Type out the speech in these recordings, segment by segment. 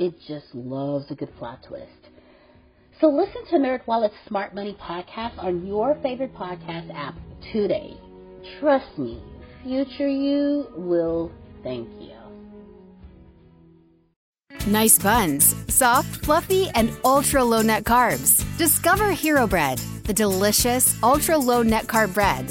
it just loves a good plot twist. So listen to NerdWallet's Smart Money podcast on your favorite podcast app today. Trust me, future you will thank you. Nice buns, soft, fluffy, and ultra low net carbs. Discover Hero Bread, the delicious ultra low net carb bread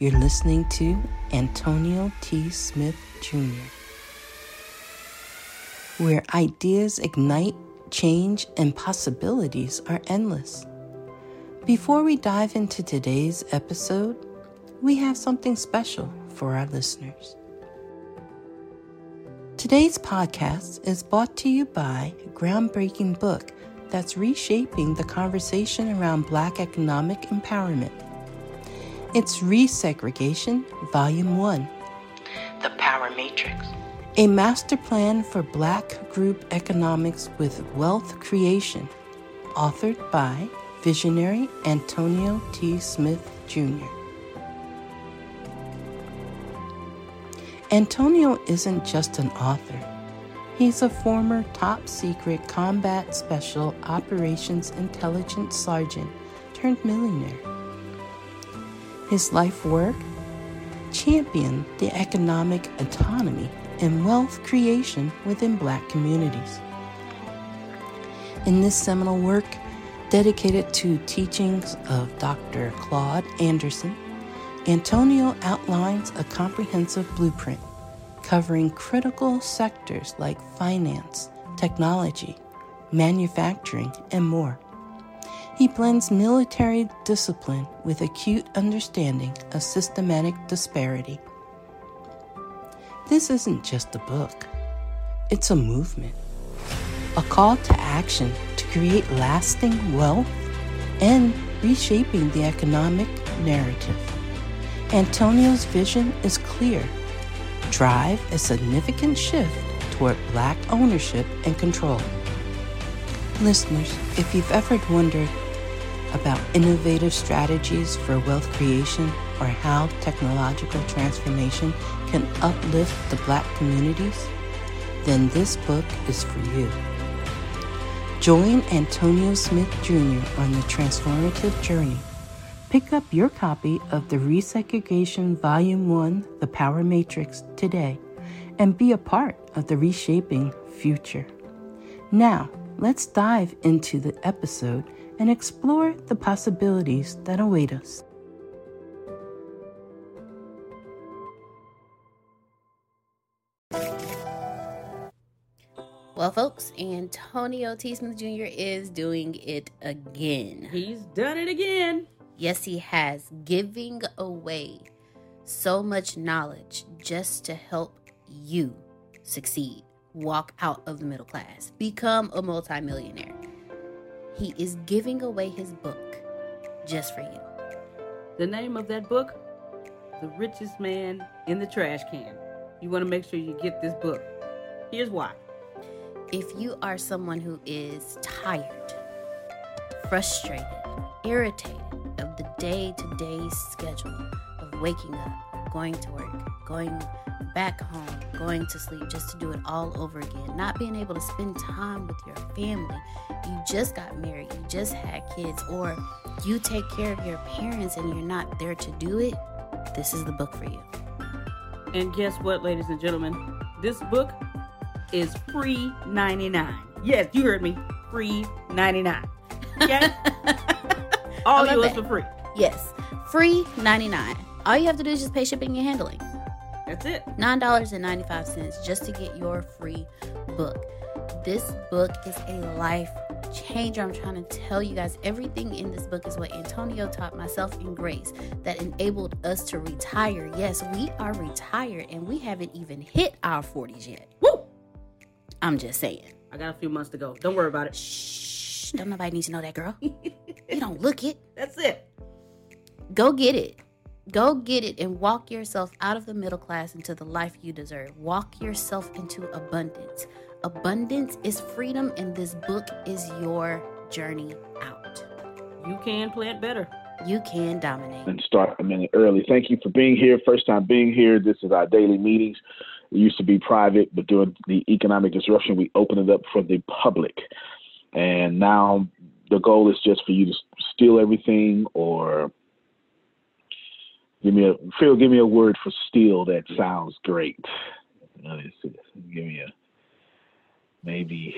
You're listening to Antonio T. Smith Jr., where ideas ignite, change, and possibilities are endless. Before we dive into today's episode, we have something special for our listeners. Today's podcast is brought to you by a groundbreaking book that's reshaping the conversation around Black economic empowerment it's Resegregation, Volume 1 The Power Matrix. A master plan for Black group economics with wealth creation, authored by visionary Antonio T. Smith Jr. Antonio isn't just an author. He's a former top secret combat special operations intelligence sergeant turned millionaire his life work championed the economic autonomy and wealth creation within black communities. In this seminal work, dedicated to teachings of Dr. Claude Anderson, Antonio outlines a comprehensive blueprint covering critical sectors like finance, technology, manufacturing, and more. He blends military discipline with acute understanding of systematic disparity. This isn't just a book, it's a movement, a call to action to create lasting wealth and reshaping the economic narrative. Antonio's vision is clear drive a significant shift toward black ownership and control. Listeners, if you've ever wondered about innovative strategies for wealth creation or how technological transformation can uplift the black communities, then this book is for you. Join Antonio Smith Jr. on the transformative journey. Pick up your copy of the Resegregation Volume 1 The Power Matrix today and be a part of the reshaping future. Now, let's dive into the episode and explore the possibilities that await us. Well, folks, Antonio T. Smith Jr. is doing it again. He's done it again. Yes, he has, giving away so much knowledge just to help you succeed, walk out of the middle class, become a multimillionaire. He is giving away his book just for you. The name of that book? The Richest Man in the Trash Can. You want to make sure you get this book. Here's why. If you are someone who is tired, frustrated, irritated of the day to day schedule of waking up, going to work, going back home, going to sleep just to do it all over again, not being able to spend time with your family. You just got married, you just had kids, or you take care of your parents and you're not there to do it, this is the book for you. And guess what, ladies and gentlemen? This book is free 99. Yes, you heard me. Free 99. Okay? All yours for free. Yes. Free 99. All you have to do is just pay shipping and handling. That's it. $9.95 just to get your free book. This book is a life changer. I'm trying to tell you guys everything in this book is what Antonio taught myself and Grace that enabled us to retire. Yes, we are retired and we haven't even hit our 40s yet. Woo! I'm just saying. I got a few months to go. Don't worry about it. Shh. Don't nobody need to know that, girl. you don't look it. That's it. Go get it. Go get it and walk yourself out of the middle class into the life you deserve. Walk yourself into abundance. Abundance is freedom, and this book is your journey out. You can plant better. You can dominate. And start a minute early. Thank you for being here. First time being here. This is our daily meetings. It used to be private, but during the economic disruption, we opened it up for the public. And now the goal is just for you to steal everything or Give me a Phil. Give me a word for steel that sounds great. Give me a maybe.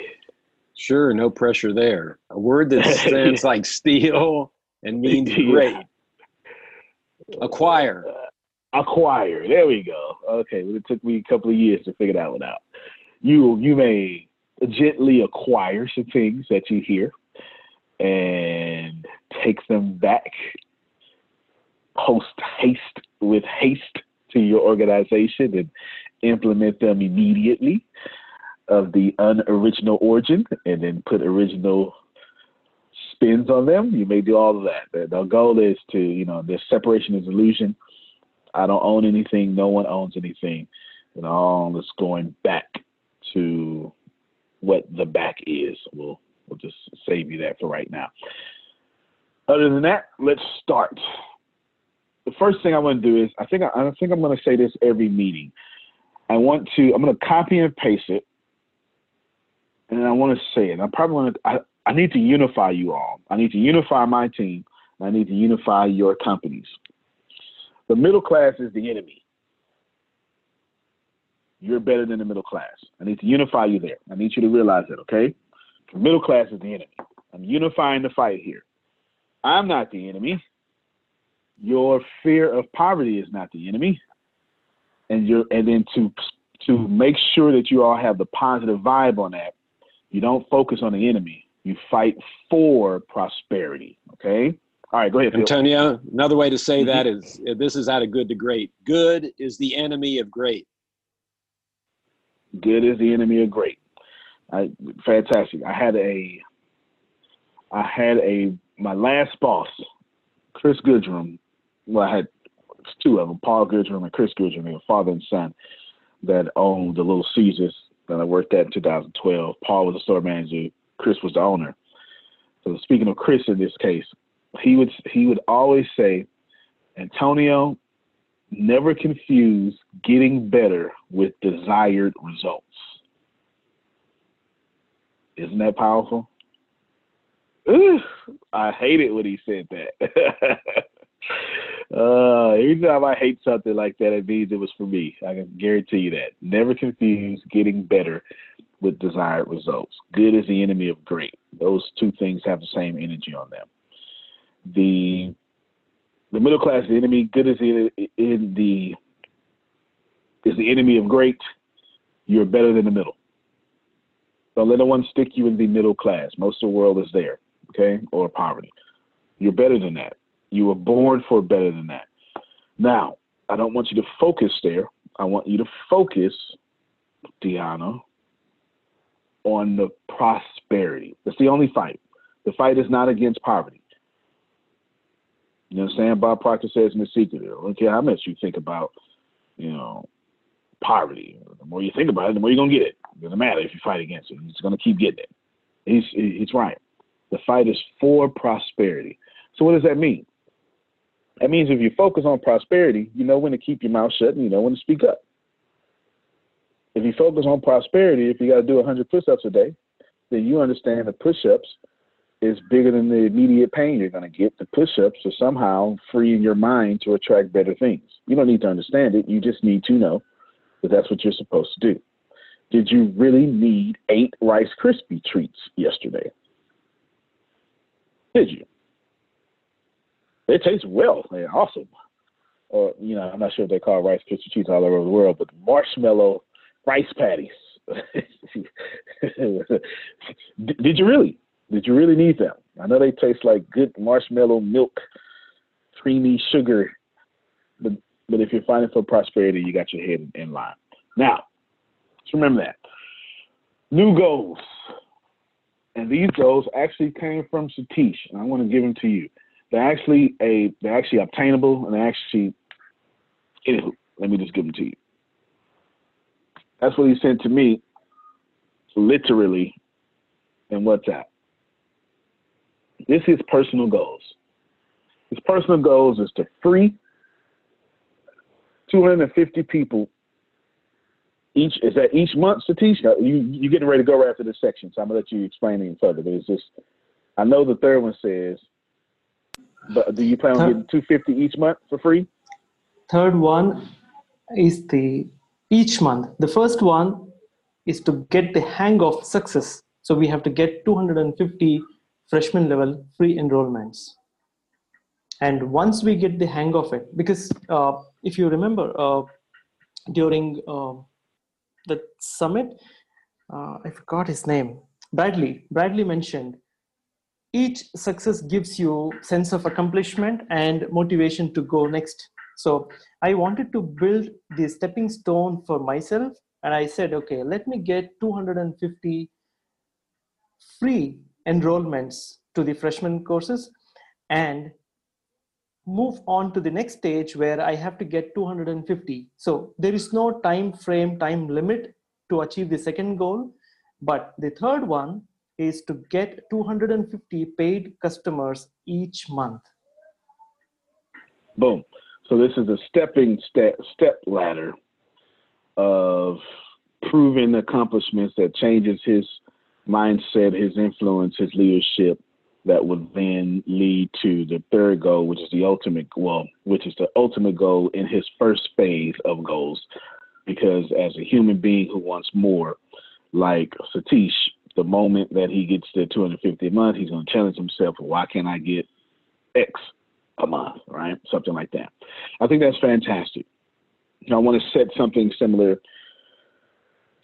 Sure, no pressure there. A word that sounds like steel and means great. Acquire. Uh, acquire. There we go. Okay, well, it took me a couple of years to figure that one out. You you may gently acquire some things that you hear and take them back post haste with haste to your organization and implement them immediately of the unoriginal origin and then put original spins on them. You may do all of that. The goal is to, you know, the separation is illusion. I don't own anything. No one owns anything. And all is going back to what the back is. We'll we'll just save you that for right now. Other than that, let's start the first thing I want to do is I think I, I think I'm going to say this every meeting. I want to I'm going to copy and paste it, and I want to say it. I probably want to I, I need to unify you all. I need to unify my team. I need to unify your companies. The middle class is the enemy. You're better than the middle class. I need to unify you there. I need you to realize that, okay? The middle class is the enemy. I'm unifying the fight here. I'm not the enemy your fear of poverty is not the enemy. And you and then to to make sure that you all have the positive vibe on that you don't focus on the enemy. You fight for prosperity okay? All right go ahead antonio Phil. another way to say mm-hmm. that is this is out of good to great. Good is the enemy of great. Good is the enemy of great. I, fantastic. I had a i had a my last boss chris goodrum well, I had two of them, Paul Goodrum and Chris Goodrum, they were father and son that owned the Little Caesars that I worked at in 2012. Paul was the store manager, Chris was the owner. So speaking of Chris in this case, he would he would always say, Antonio, never confuse getting better with desired results. Isn't that powerful? Ooh, I hate it when he said that. Uh, every time I hate something like that, it means it was for me. I can guarantee you that. Never confuse getting better with desired results. Good is the enemy of great. Those two things have the same energy on them. The the middle class the enemy. Good is the in the is the enemy of great. You're better than the middle. Don't let no one stick you in the middle class. Most of the world is there, okay, or poverty. You're better than that. You were born for better than that. Now, I don't want you to focus there. I want you to focus, Deanna, on the prosperity. That's the only fight. The fight is not against poverty. You know I'm saying? Bob Proctor says in the secret, I don't care how much you think about, you know, poverty. The more you think about it, the more you're gonna get it. It doesn't matter if you fight against it. He's gonna keep getting it. He's he's right. The fight is for prosperity. So what does that mean? That means if you focus on prosperity, you know when to keep your mouth shut and you know when to speak up. If you focus on prosperity, if you got to do 100 push ups a day, then you understand the push ups is bigger than the immediate pain you're going to get. The push ups are somehow freeing your mind to attract better things. You don't need to understand it, you just need to know that that's what you're supposed to do. Did you really need eight Rice Krispie treats yesterday? Did you? They taste well. They're awesome. Or, you know, I'm not sure if they call Rice Krispie treats all over the world, but marshmallow rice patties. Did you really? Did you really need them? I know they taste like good marshmallow milk, creamy sugar, but but if you're fighting for prosperity, you got your head in line. Now, just remember that. New goals. And these goals actually came from Satish, and I want to give them to you. They're actually a they're actually obtainable and they're actually anywho, let me just give them to you. That's what he sent to me literally in WhatsApp. This is personal goals. His personal goals is to free 250 people each. Is that each month, Satish? Uh, you you getting ready to go right after this section, so I'm gonna let you explain even further. But it's just, I know the third one says, but do you plan on getting 250 each month for free? Third one is the each month. The first one is to get the hang of success. So we have to get 250 freshman level free enrollments. And once we get the hang of it, because uh, if you remember uh, during uh, the summit, uh, I forgot his name, Bradley. Bradley mentioned each success gives you sense of accomplishment and motivation to go next so I wanted to build the stepping stone for myself. And I said, okay, let me get 250 free enrollments to the freshman courses and move on to the next stage where I have to get 250. So there is no time frame, time limit to achieve the second goal. But the third one is to get 250 paid customers each month. Boom. So this is a stepping step step ladder of proven accomplishments that changes his mindset, his influence, his leadership that would then lead to the third goal, which is the ultimate well, which is the ultimate goal in his first phase of goals. Because as a human being who wants more, like Satish, the moment that he gets to 250 a month, he's going to challenge himself. Why can't I get X a month, right? Something like that. I think that's fantastic. I want to set something similar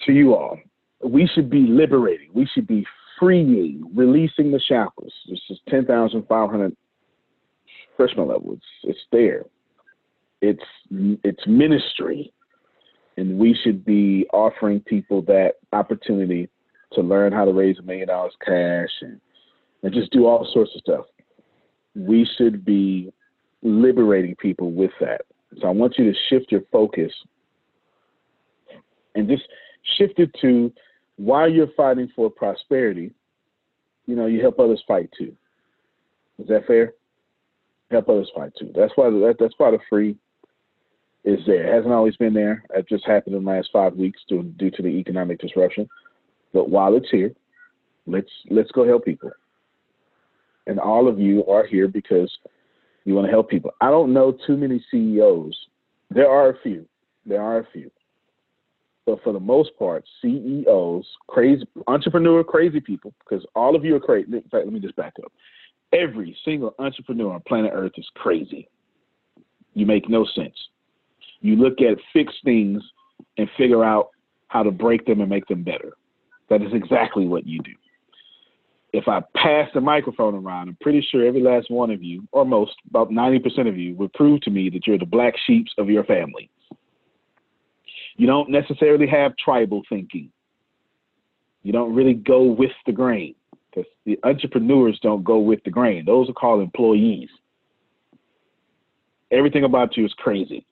to you all. We should be liberating. We should be freeing, releasing the shackles. This is 10,500 freshman level. It's, it's there. It's, it's ministry. And we should be offering people that opportunity to learn how to raise a million dollars cash and, and just do all sorts of stuff we should be liberating people with that. So I want you to shift your focus and just shift it to while you're fighting for prosperity, you know, you help others fight too. Is that fair? Help others fight too. That's why that, that's why the free is there. It hasn't always been there. It just happened in the last five weeks due, due to the economic disruption. But while it's here, let's let's go help people and all of you are here because you want to help people. I don't know too many CEOs. There are a few. There are a few. But for the most part, CEOs, crazy entrepreneur, crazy people, because all of you are crazy. In fact, let me just back up. Every single entrepreneur on planet Earth is crazy. You make no sense. You look at fixed things and figure out how to break them and make them better. That is exactly what you do if I pass the microphone around, I'm pretty sure every last one of you, or most, about 90% of you, would prove to me that you're the black sheeps of your family. You don't necessarily have tribal thinking. You don't really go with the grain because the entrepreneurs don't go with the grain. Those are called employees. Everything about you is crazy.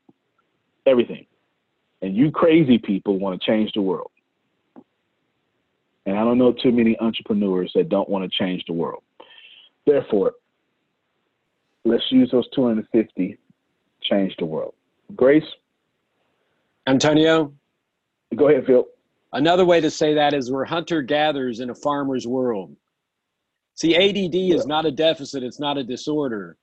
Everything. And you crazy people want to change the world. And I don't know too many entrepreneurs that don't want to change the world. Therefore, let's use those 250, change the world. Grace, Antonio, go ahead, Phil. another way to say that is we're hunter gatherers in a farmer's world. See, ADD is not a deficit, it's not a disorder.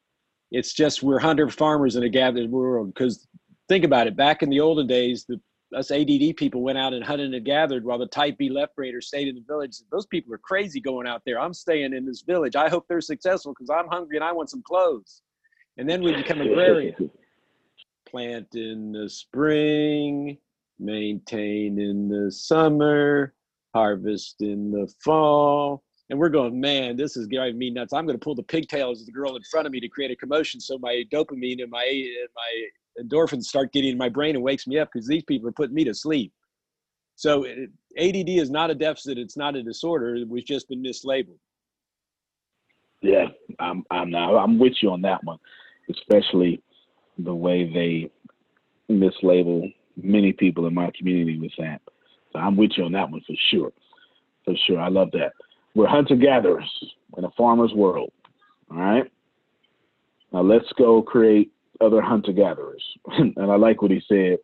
It's just we're hunter farmers in a gathered world. Because think about it, back in the olden days, the us ADD people went out and hunted and gathered while the type B left graders stayed in the village. Those people are crazy going out there. I'm staying in this village. I hope they're successful because I'm hungry and I want some clothes. And then we become agrarian. Plant in the spring, maintain in the summer, harvest in the fall. And we're going, man, this is driving me nuts. I'm going to pull the pigtails of the girl in front of me to create a commotion so my dopamine and my, and my endorphins start getting in my brain and wakes me up because these people are putting me to sleep. So ADD is not a deficit. It's not a disorder. It was just been mislabeled. Yeah, I'm I'm now I'm with you on that one, especially the way they mislabel many people in my community with that. So I'm with you on that one for sure. For sure. I love that. We're hunter gatherers in a farmer's world. All right. Now let's go create other hunter gatherers. and I like what he said.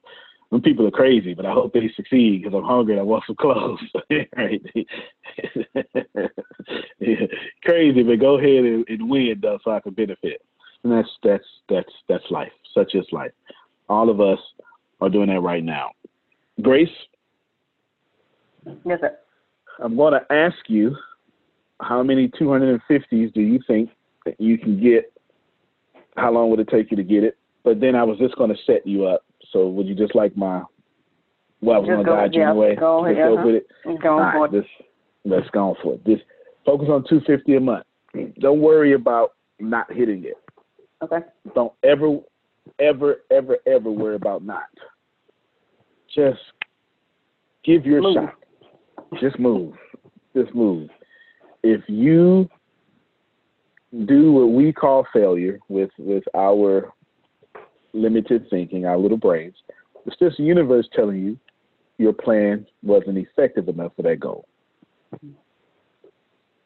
Some people are crazy, but I hope they succeed because I'm hungry and I want some clothes. right? crazy, but go ahead and, and win though, so I can benefit. And that's that's that's that's life. Such is life. All of us are doing that right now. Grace, Yes, sir. I'm going to ask you how many 250s do you think that you can get? How long would it take you to get it? But then I was just going to set you up. So would you just like my? Well, I was going to guide you yeah, anyway. go ahead, Let's go uh-huh. with it. Going All for it. let's let's go for it. Just focus on 250 a month. Don't worry about not hitting it. Okay. Don't ever, ever, ever, ever worry about not. Just give your Move. shot. Just move. Just move. If you do what we call failure with with our limited thinking, our little brains, it's just the universe telling you your plan wasn't effective enough for that goal.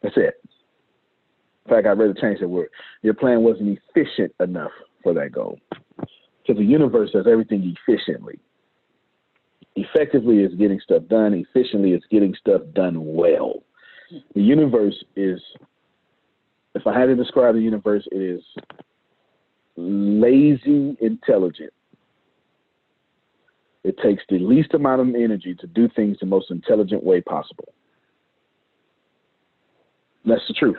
That's it. In fact, I'd rather change that word. Your plan wasn't efficient enough for that goal. Because the universe does everything efficiently. Effectively is getting stuff done, efficiently is getting stuff done well. The universe is, if I had to describe the universe, it is lazy intelligent. It takes the least amount of energy to do things the most intelligent way possible. That's the truth.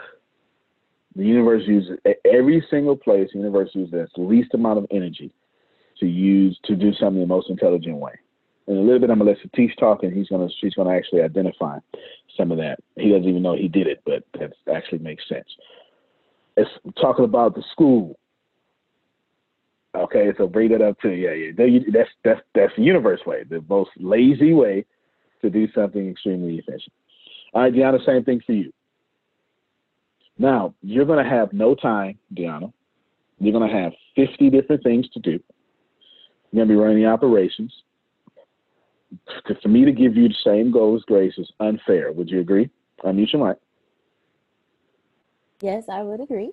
The universe uses every single place. The universe uses the least amount of energy to use to do something the most intelligent way. In a little bit, I'm gonna let Satish talk, and he's gonna she's gonna actually identify some of that. He doesn't even know he did it, but that actually makes sense. It's talking about the school. Okay, so bring that up too. Yeah, yeah. That's that's that's the universe way, the most lazy way to do something extremely efficient. All right, Deanna, same thing for you. Now, you're to have no time, Deanna. You're to have 50 different things to do. You're to be running the operations. For me to give you the same goal as Grace is unfair. Would you agree? Unmute your mic. Yes, I would agree.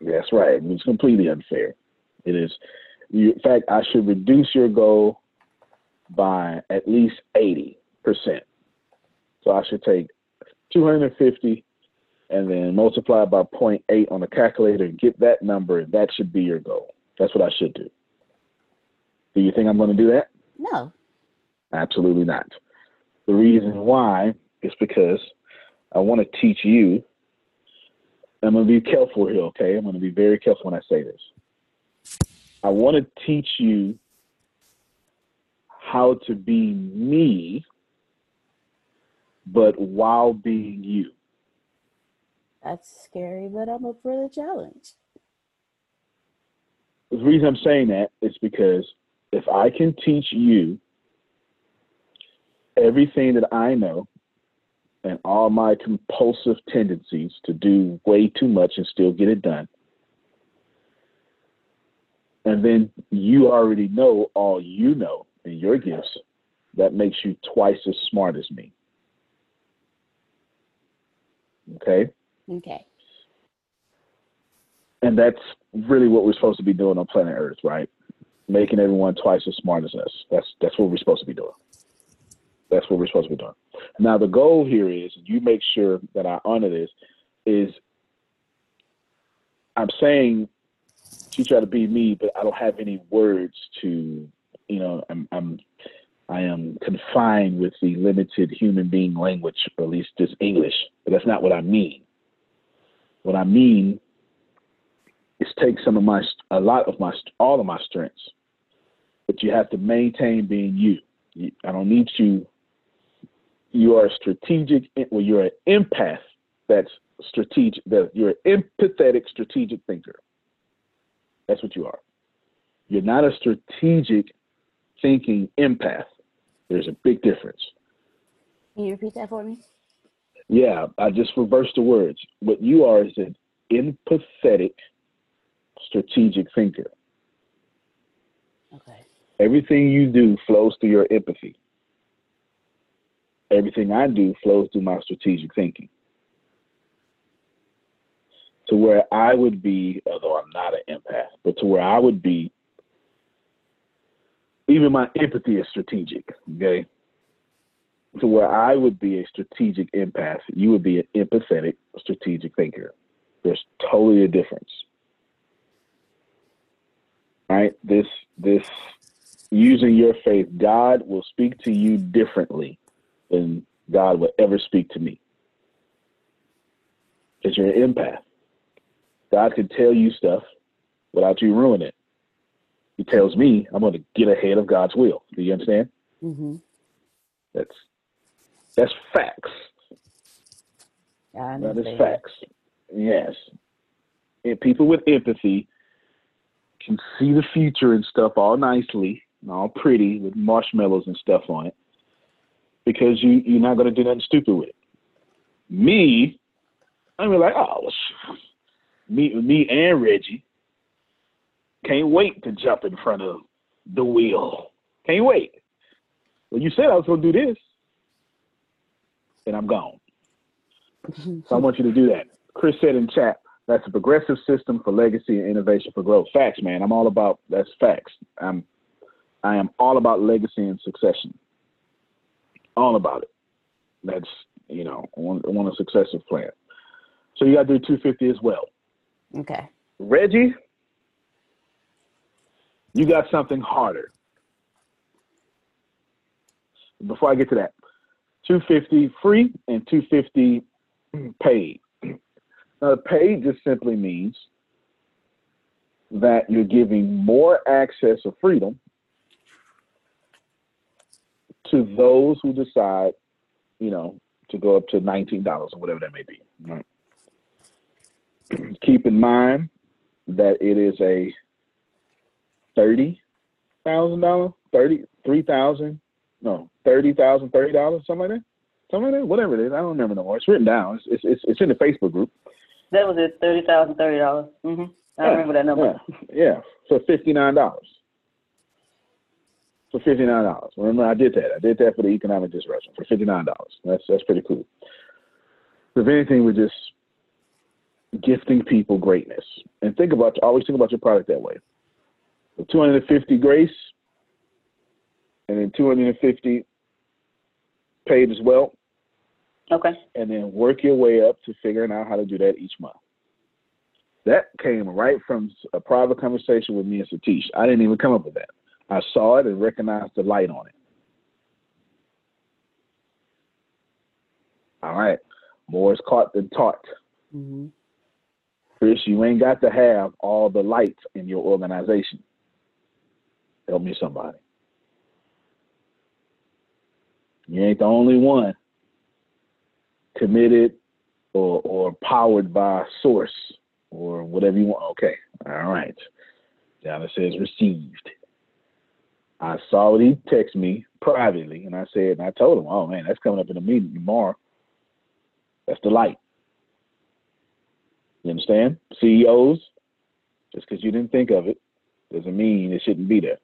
That's right. It's completely unfair. It is. You, in fact, I should reduce your goal by at least 80%. So I should take 250 and then multiply by 0.8 on the calculator and get that number, and that should be your goal. That's what I should do. Do you think I'm going to do that? No. Absolutely not. The reason why is because I want to teach you. I'm going to be careful here, okay? I'm going to be very careful when I say this. I want to teach you how to be me, but while being you. That's scary, but I'm up for the challenge. The reason I'm saying that is because if I can teach you everything that I know and all my compulsive tendencies to do way too much and still get it done, and then you already know all you know in your gifts, that makes you twice as smart as me. Okay? Okay. and that's really what we're supposed to be doing on planet Earth, right? Making everyone twice as smart as us. That's that's what we're supposed to be doing. That's what we're supposed to be doing. Now the goal here is you make sure that I honor this is I'm saying she tried to be me, but I don't have any words to, you know, I'm, I'm, I am confined with the limited human being language, or at least just English. But that's not what I mean. What I mean is take some of my, a lot of my, all of my strengths, but you have to maintain being you. I don't need you. You are a strategic. Well, you're an empath. That's strategic. That you're an empathetic, strategic thinker. That's what you are. You're not a strategic thinking empath. There's a big difference. Can you repeat that for me? Yeah, I just reversed the words. What you are is an empathetic strategic thinker. Okay. Everything you do flows through your empathy. Everything I do flows through my strategic thinking to where I would be, although I'm not an empath, but to where I would be, even my empathy is strategic, okay? To where I would be a strategic empath, you would be an empathetic strategic thinker. There's totally a difference. Right? This this using your faith, God will speak to you differently than God would ever speak to me. Because you're an empath. God can tell you stuff without you ruining it. He tells me I'm going to get ahead of God's will. Do you understand? Mm-hmm. That's that's facts. Yeah, that is facts. Yes. And people with empathy can see the future and stuff all nicely and all pretty with marshmallows and stuff on it because you you're not going to do nothing stupid with it. Me, I'm like, oh, me, me and Reggie can't wait to jump in front of the wheel. Can't wait. Well, you said I was going to do this, and I'm gone. so I want you to do that. Chris said in chat, that's a progressive system for legacy and innovation for growth. Facts, man. I'm all about that's facts. I'm I am all about legacy and succession. All about it. That's you know, I want, I want a successive plan. So you got to do 250 as well. Okay. Reggie, you got something harder. Before I get to that, 250 free and 250 paid. Now, paid just simply means that you're giving more access or freedom to those who decide, you know, to go up to $19 or whatever that may be. Right? keep in mind that it is a thirty thousand dollar, thirty three thousand, no thirty thousand, thirty dollars, something like that, something like that, whatever it is. I don't remember no more. It's written down. It's it's it's in the Facebook group. That was it, thirty thousand, thirty dollars. Mm-hmm. I yeah, remember that number. Yeah, yeah. for fifty nine dollars. For fifty nine dollars. Remember, I did that. I did that for the economic disruption for fifty nine dollars. That's that's pretty cool. So if anything, we're just gifting people greatness. And think about always think about your product that way. 250 grace, and then 250 paid as well. Okay. And then work your way up to figuring out how to do that each month. That came right from a private conversation with me and Satish. I didn't even come up with that. I saw it and recognized the light on it. All right. More is caught than taught. Mm-hmm. Chris, you ain't got to have all the lights in your organization. Help me somebody. You ain't the only one committed or or powered by source or whatever you want. Okay. All right. Down it says received. I saw what he texted me privately and I said, and I told him, oh man, that's coming up in a meeting tomorrow. That's the light. You understand? CEOs, just because you didn't think of it doesn't mean it shouldn't be there.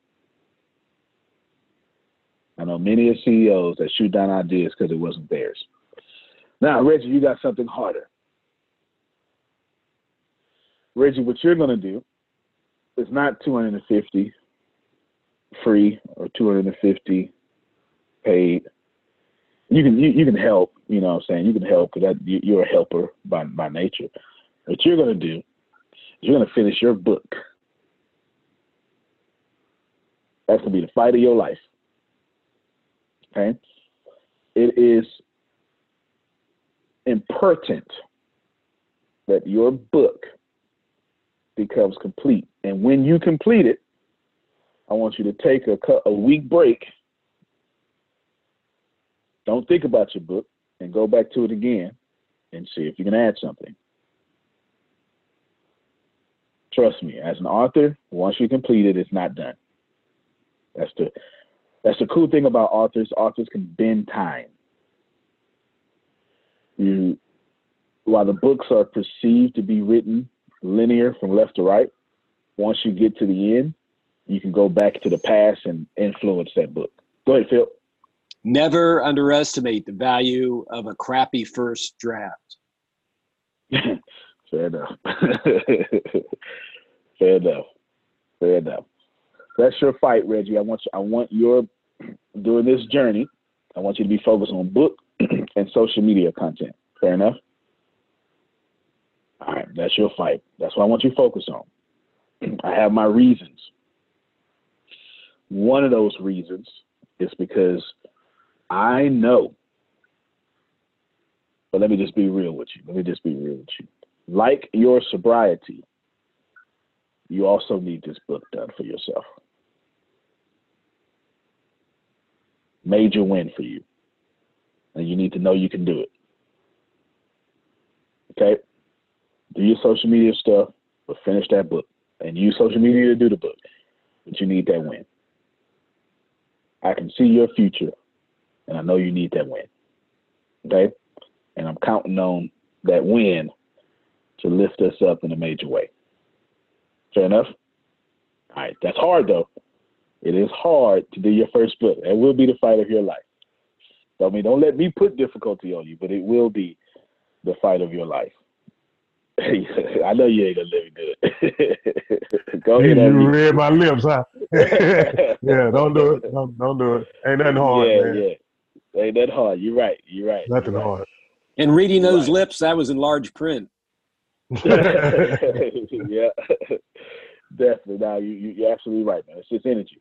I know many of CEOs that shoot down ideas because it wasn't theirs. Now, Reggie, you got something harder. Reggie, what you're going to do is not 250 free or 250 paid. You can you, you can help, you know what I'm saying? You can help because you, you're a helper by, by nature. What you're going to do is you're going to finish your book. That's going to be the fight of your life. Okay? It is important that your book becomes complete. And when you complete it, I want you to take a, a week break. Don't think about your book and go back to it again and see if you can add something. Trust me, as an author, once you complete it, it's not done. That's the that's the cool thing about authors. Authors can bend time. You while the books are perceived to be written linear from left to right, once you get to the end, you can go back to the past and influence that book. Go ahead, Phil. Never underestimate the value of a crappy first draft. Fair enough. Fair enough. Fair enough. That's your fight, Reggie. I want you, I want your during this journey. I want you to be focused on book and social media content. Fair enough. All right, that's your fight. That's what I want you to focus on. I have my reasons. One of those reasons is because I know, but let me just be real with you. Let me just be real with you. Like your sobriety, you also need this book done for yourself. Major win for you. And you need to know you can do it. Okay? do your social media stuff, but finish that book and use social media to do the book. But you need that win. I can see your future, and I know you need that win. Okay? And I'm counting on that win to lift us up in a major way. Fair enough? All right. That's hard, though. It is hard to do your first book. It will be the fight of your life. I mean, don't let me put difficulty on you, but it will be the fight of your life. I know you ain't gonna live good. Go ahead. You read my lips, huh? yeah, don't do it. Don't, don't do it. Ain't nothing hard, yeah, man. Yeah, ain't that hard. You're right. You're right. Nothing You're hard. And reading those Right. lips, that was in large print. yeah, definitely. Now you, you you're absolutely right, man. It's just energy,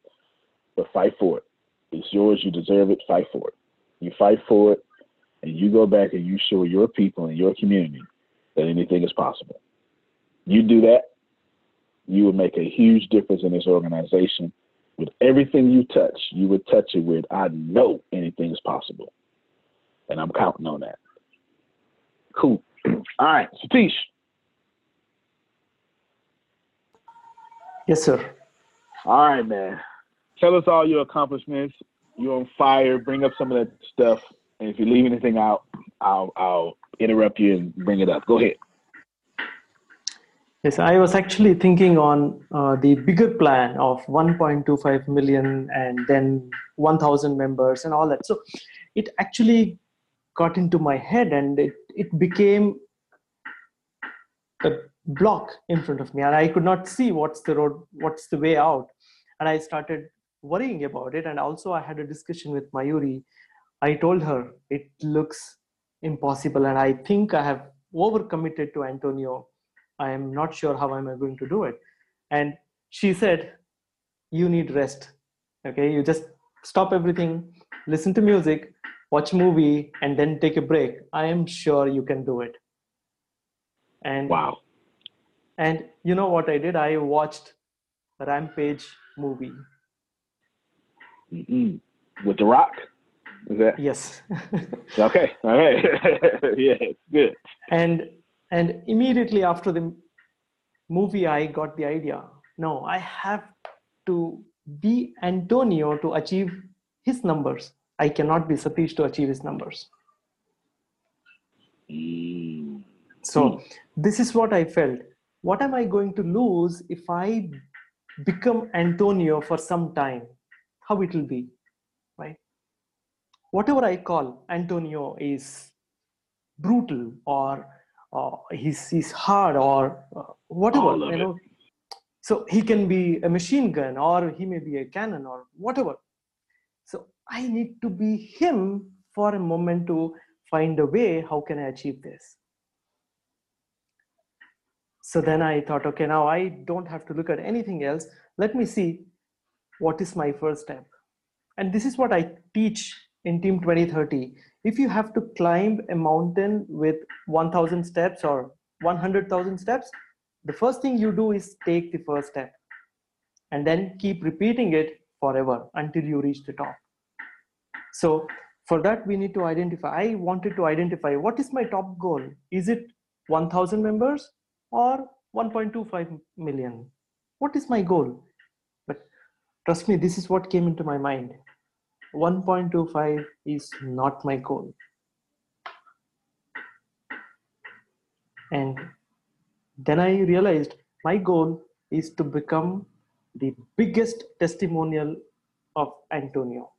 but fight for it. It's yours. You deserve it. Fight for it. You fight for it, and you go back and you show your people and your community that anything is possible. You do that, you would make a huge difference in this organization. With everything you touch, you would touch it with, I know anything is possible. And I'm counting on that. Cool. All right, Satish. Yes, sir. All right, man. Tell us all your accomplishments. You're on fire. Bring up some of that stuff. And if you leave anything out, I'll I'll interrupt you and bring it up. Go ahead. Yes, I was actually thinking on uh, the bigger plan of 1.25 million and then 1,000 members and all that. So it actually got into my head and it, it became a block in front of me and I could not see what's the road, what's the way out. And I started worrying about it. And also I had a discussion with Mayuri. I told her it looks impossible and I think I have overcommitted to Antonio I am not sure how I am I going to do it. And she said, you need rest. Okay, you just stop everything, listen to music, watch movie, and then take a break. I am sure you can do it. And Wow. and you know what I did? I watched Rampage movie. Mm-mm. With The Rock? Is that Yes. okay? All right. yeah, good. and and immediately after the movie i got the idea no i have to be antonio to achieve his numbers. I cannot be satish to achieve his numbers. Mm. so this is what i felt. What am i going to lose if i become antonio for some time? How it will be right? Whatever i call antonio is brutal or uh, he's he's hard or uh, whatever you it. know. So he can be a machine gun or he may be a cannon or whatever. So i need to be him for a moment to find a way how can i achieve this. So then i thought okay now i don't have to look at anything else. Let me see what is my first step. And this is what i teach in team 2030 if you have to climb a mountain with 1000 steps or 100000 steps the first thing you do is take the first step and then keep repeating it forever until you reach the top. So for that we need to identify i wanted to identify what is my top goal. Is it 1000 members or 1.25 million? What is my goal? But trust me this is what came into my mind 1.25 is not my goal. And then i realized my goal is to become the biggest testimonial of antonio.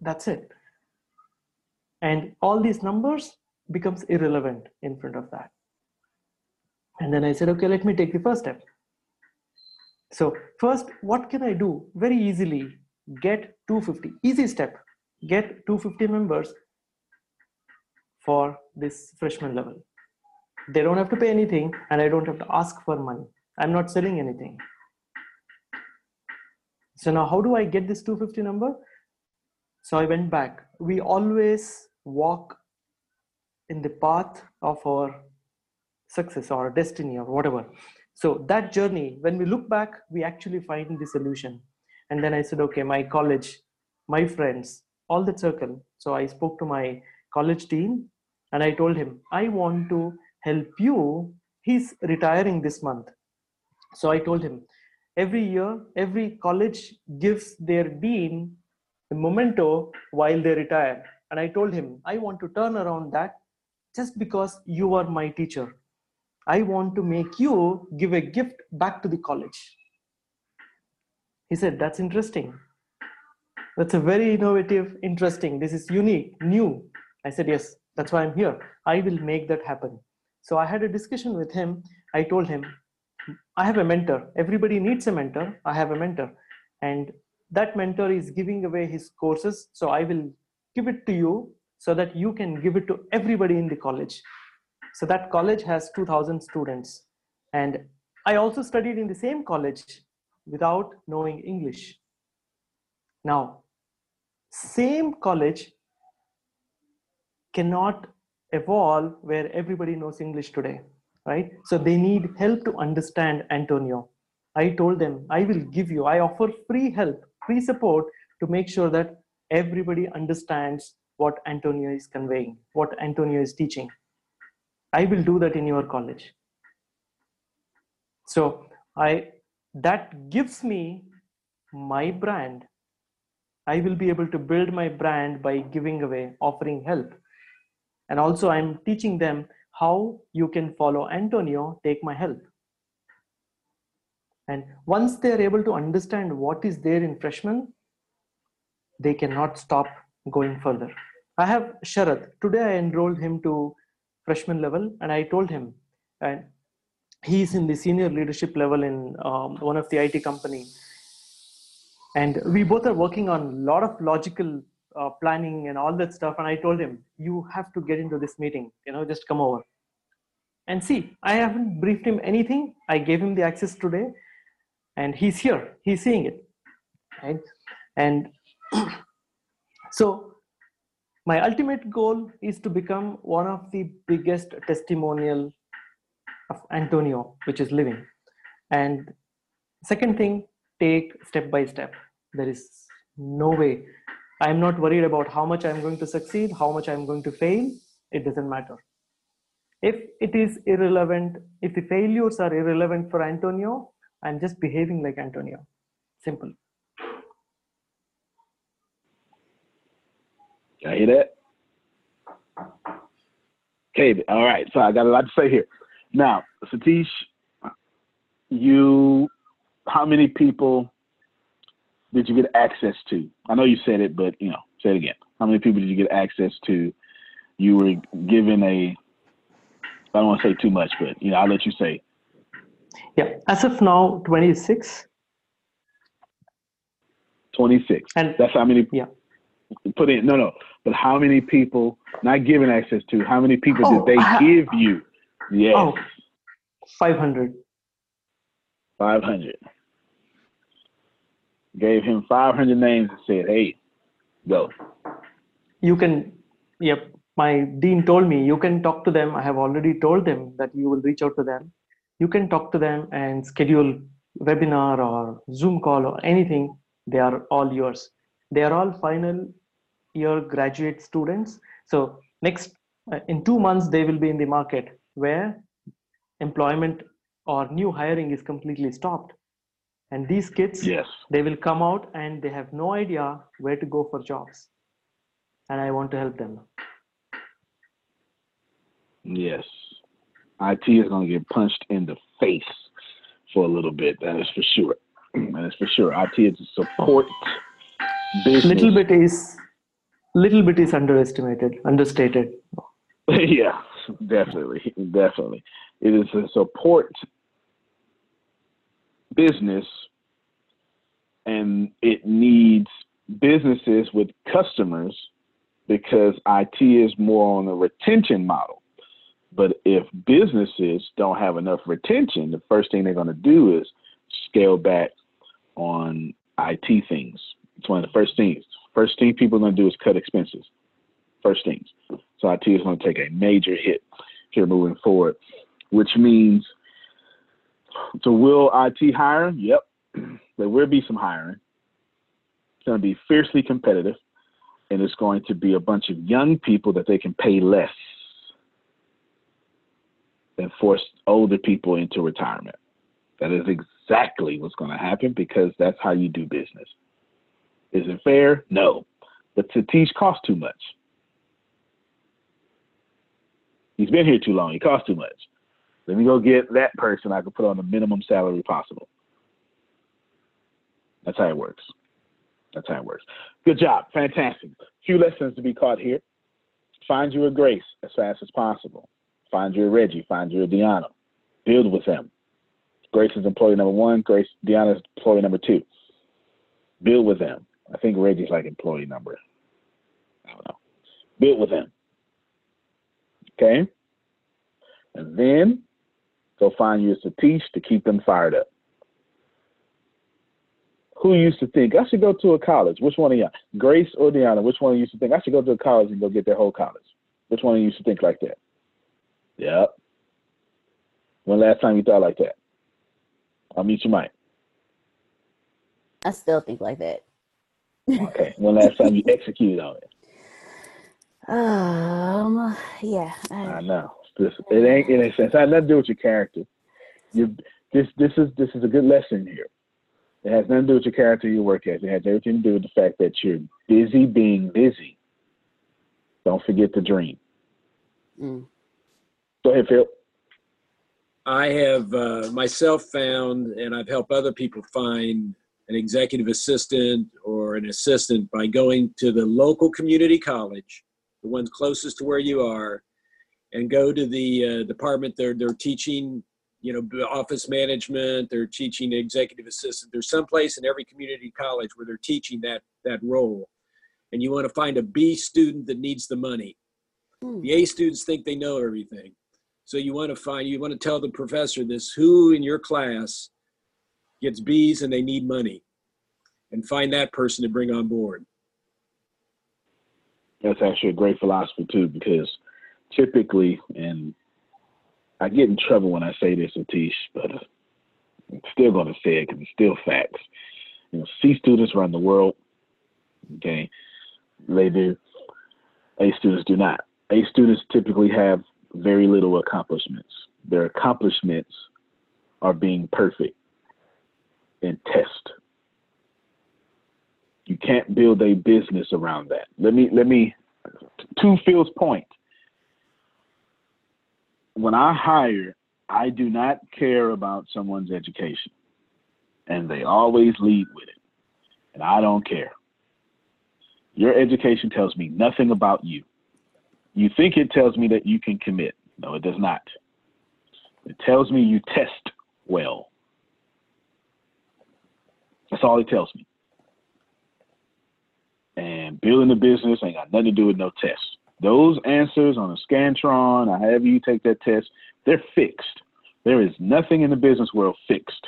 That's it. And all these numbers becomes irrelevant in front of that. And then i said okay let me take the first step so first what can i do? Very easily get 250 easy step. Get 250 members for this freshman level. They don't have to pay anything and i don't have to ask for money. I'm not selling anything. So now how do i get this 250 number? So i went back. We always walk in the path of our success or destiny or whatever so that journey when we look back we actually find the solution. And then i said okay my college my friends all the circle. So i spoke to my college team and i told him i want to help you. He's retiring this month. So i told him every year every college gives their dean a memento while they retire. And i told him i want to turn around that just because you are my teacher i want to make you give a gift back to the college. He said that's interesting. That's a very innovative interesting. This is unique new. I said yes that's why i'm here. I will make that happen. So i had a discussion with him. I told him i have a mentor. Everybody needs a mentor. I have a mentor. And that mentor is giving away his courses. So i will give it to you so that you can give it to everybody in the college so that college has 2000 students. And i also studied in the same college without knowing english. Now same college cannot evolve where everybody knows english today right? So they need help to understand antonio. I told them i will give you i offer free help free support to make sure that everybody understands what antonio is conveying what antonio is teaching i will do that in your college. So i that gives me my brand. I will be able to build my brand by giving away offering help. And also i'm teaching them how you can follow antonio take my help. And once they are able to understand what is there in freshman they cannot stop going further. I have sharad. Today i enrolled him to freshman level and i told him and he's in the senior leadership level in um, one of the it company. And we both are working on a lot of logical uh, planning and all that stuff and i told him you have to get into this meeting you know just come over. And see i haven't briefed him anything. I gave him the access today and he's here. He's seeing it right? And so my ultimate goal is to become one of the biggest testimonial of antonio which is living. And second thing take step by step. There is no way. I'm not worried about how much i'm going to succeed how much i'm going to fail. It doesn't matter. If it is irrelevant if the failures are irrelevant for antonio i'm just behaving like antonio. Simple I hear that? Okay, all right. So I got a lot to say here. Now, Satish, you, how many people did you get access to? I know you said it, but you know, say it again. How many people did you get access to you were given a I don't want to say too much, but you know, I'll let you say. Yeah, as of now, 26. 26. And That's how many yeah. Put in no no. But how many people not given access to, how many people Oh, did they I- give you? Yes. Oh, 500. Five hundred. Gave him five hundred names and said, Hey, go. You can, yep. My dean told me you can talk to them. I have already told them that you will reach out to them. You can talk to them and schedule webinar or Zoom call or anything. They are all yours. They are all final year graduate students. So next, uh, in two months, they will be in the market where employment or new hiring is completely stopped. And these kids, Yes. they will come out and they have no idea where to go for jobs. And I want to help them. Yes. IT is gonna get punched in the face for a little bit, that is for sure. That is for sure. IT is a support business. Little bit is little bit is underestimated, understated. yeah, definitely, definitely. It is a support business, and it needs businesses with customers because IT is more on a retention model. But if businesses don't have enough retention, the first thing they're going to do is scale back on IT things. It's one of the first things. First thing people are going to do is cut expenses. First things. So IT is going to take a major hit here moving forward, which means so will IT hire? Yep, there will be some hiring. It's going to be fiercely competitive, and it's going to be a bunch of young people that they can pay less and force older people into retirement. That is exactly what's going to happen because that's how you do business. Is it fair? No. But to teach costs too much. He's been here too long. He costs too much. Let me go get that person I can put on the minimum salary possible. That's how it works. That's how it works. Good job. Fantastic. Few lessons to be caught here. Find you a Grace as fast as possible. Find you a Reggie. Find you a Deanna. Build with them. Grace is employee number one. Grace Deanna is employee number two. Build with them. I think Reggie's like employee number. I don't know. Build with him. Okay? And then go find you a Satish to keep them fired up. Who used to think I should go to a college? Which one of y'all? Grace or Deanna? Which one of you used to think I should go to a college and go get their whole college? Which one of you used to think like that? Yep. When last time you thought like that? I'll meet you, Mike. I still think like that. Okay. When last time you executed on it? Um, yeah. I, I know. This it ain't it ain't sense. It has nothing to do with your character. You this this is this is a good lesson here. It has nothing to do with your character, your work ethic. It has everything to do with the fact that you're busy being busy. Don't forget the dream. mm. Go ahead, Phil. I have uh, myself found, and I've helped other people find an executive assistant or an assistant by going to the local community college, the ones closest to where you are, and go to the uh, department they're they're teaching, you know, office management. They're teaching executive assistant. There's some place in every community college where they're teaching that that role, and you want to find a B student that needs the money. Hmm. The A students think they know everything. So you want to find, you want to tell the professor this who in your class gets B's and they need money and find that person to bring on board. That's actually a great philosophy too, because typically, and I get in trouble when I say this, Atish, but uh, I'm still going to say it because it's still facts. You know, C students run the world. Okay, they do. A students do not. A students typically have very little accomplishments. Their accomplishments are being perfect in test. You can't build a business around that. Let me let me to Phil's point. When I hire, I do not care about someone's education. And they always lead with it. And I don't care. Your education tells me nothing about you. You think it tells me that you can commit. No, it does not. It tells me you test well. That's all it tells me. And building the business ain't got nothing to do with no test. Those answers on a Scantron or however you take that test, they're fixed. There is nothing in the business world fixed.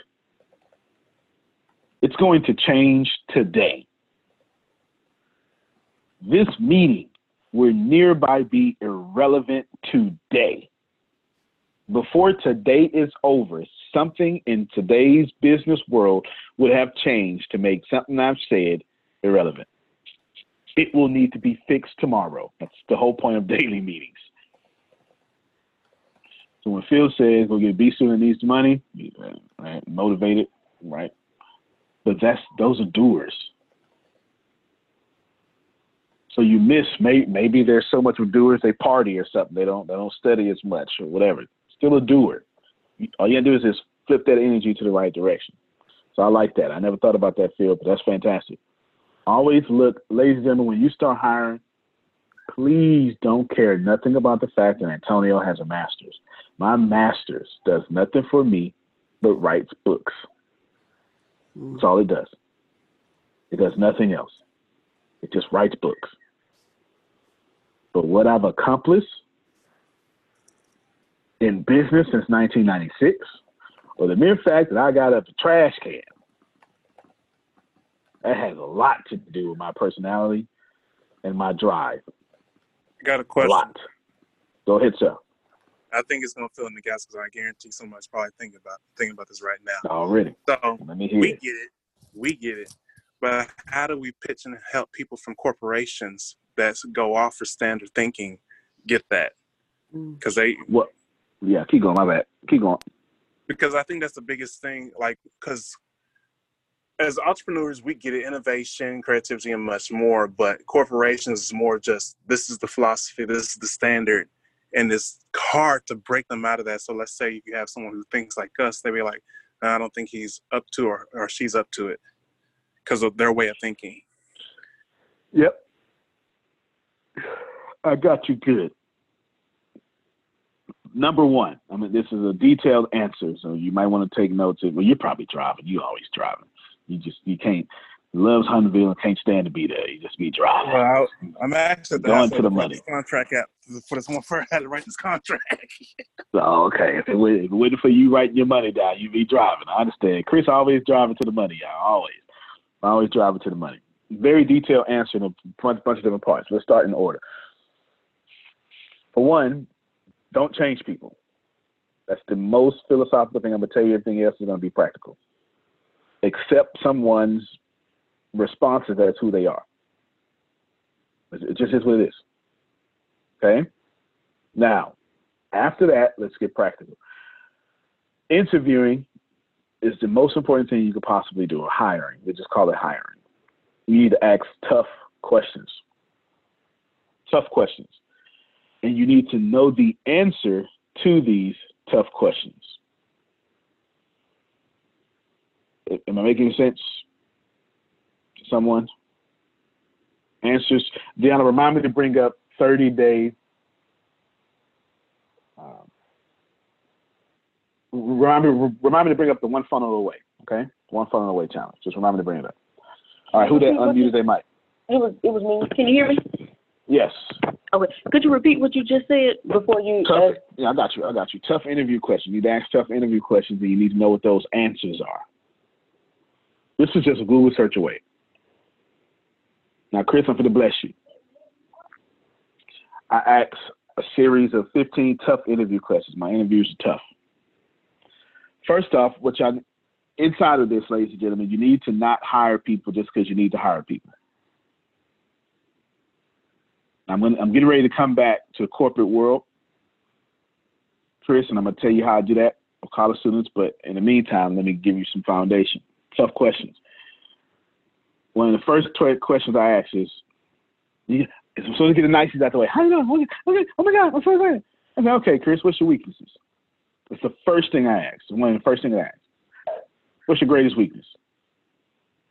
It's going to change today. This meeting will nearby be irrelevant today. Before today is over, something in today's business world would have changed to make something I've said irrelevant. It will need to be fixed tomorrow. That's the whole point of daily meetings. So when Phil says we'll get B student needs money, uh, right, motivated, right? But that's those are doers. So you miss maybe maybe there's so much with doers they party or something. They don't they don't study as much or whatever. Still a doer. All you gotta do is just flip that energy to the right direction. So I like that. I never thought about that, Phil, but that's fantastic. Always look, ladies and gentlemen, when you start hiring, please don't care nothing about the fact that Antonio has a master's. My master's does nothing for me but writes books. That's all it does. It does nothing else. It just writes books. But what I've accomplished in business since 1996, or the mere fact that I got up a trash can, that has a lot to do with my personality and my drive. I got a question. A lot. Go ahead, sir. I think it's gonna fill in the gaps because I guarantee someone's probably thinking about thinking about this right now. Already. So Let me hear we it. get it. We get it. But how do we pitch and help people from corporations that go off for standard thinking get that? Mm. Because they what? Yeah, keep going. My bad. Keep going. Because I think that's the biggest thing. Like, because as entrepreneurs, we get it, innovation, creativity, and much more. But corporations is more just this is the philosophy, this is the standard, and it's hard to break them out of that. So let's say you have someone who thinks like us, they be like, I don't think he's up to or, or she's up to it because of their way of thinking. Yep. I got you good. Number one, I mean, this is a detailed answer, so you might want to take notes. Well, you're probably driving. You always driving. You just you can't. Loves Hunterville and can't stand to be there. You just be driving. Well, I, am actually going to the money. Contract out for this one for I had to write this contract. oh, okay. If it, if it waiting for you writing your money down, you be driving. I understand. Chris always driving to the money, y'all. Always. Always driving to the money. Very detailed answer in a bunch, bunch of different parts. Let's start in order. For one, don't change people. That's the most philosophical thing I'm gonna tell you. Everything else is gonna be practical. Accept someone's responses as who they are. It just is what it is. Okay? Now, after that, let's get practical. Interviewing is the most important thing you could possibly do, or hiring. We just call it hiring. You need to ask tough questions. Tough questions. And you need to know the answer to these tough questions. Am I making sense? to Someone? Answers. Deanna, remind me to bring up 30 days. Um, remind me, remind me to bring up the one funnel away. Okay, one funnel away challenge. Just remind me to bring it up. All right, who that unmuted their mic? It was it was me. Can you hear me? Yes. Okay. Could you repeat what you just said before you? Tough, uh, yeah, I got you. I got you. Tough interview questions. You need to ask tough interview questions, and you need to know what those answers are. This is just a Google search away. Now, Chris, I'm going to bless you. I asked a series of 15 tough interview questions. My interviews are tough. First off, which I inside of this, ladies and gentlemen, you need to not hire people just because you need to hire people. I'm gonna, I'm getting ready to come back to the corporate world, Chris, and I'm gonna tell you how I do that for college students. But in the meantime, let me give you some foundation. Tough questions. One of the first questions I ask is, I'm supposed to get the niceties out the way. How do you doing? Okay, oh my God, I'm so excited. I said, okay, Chris, what's your weaknesses? It's the first thing I ask. One of the first things I ask. What's your greatest weakness?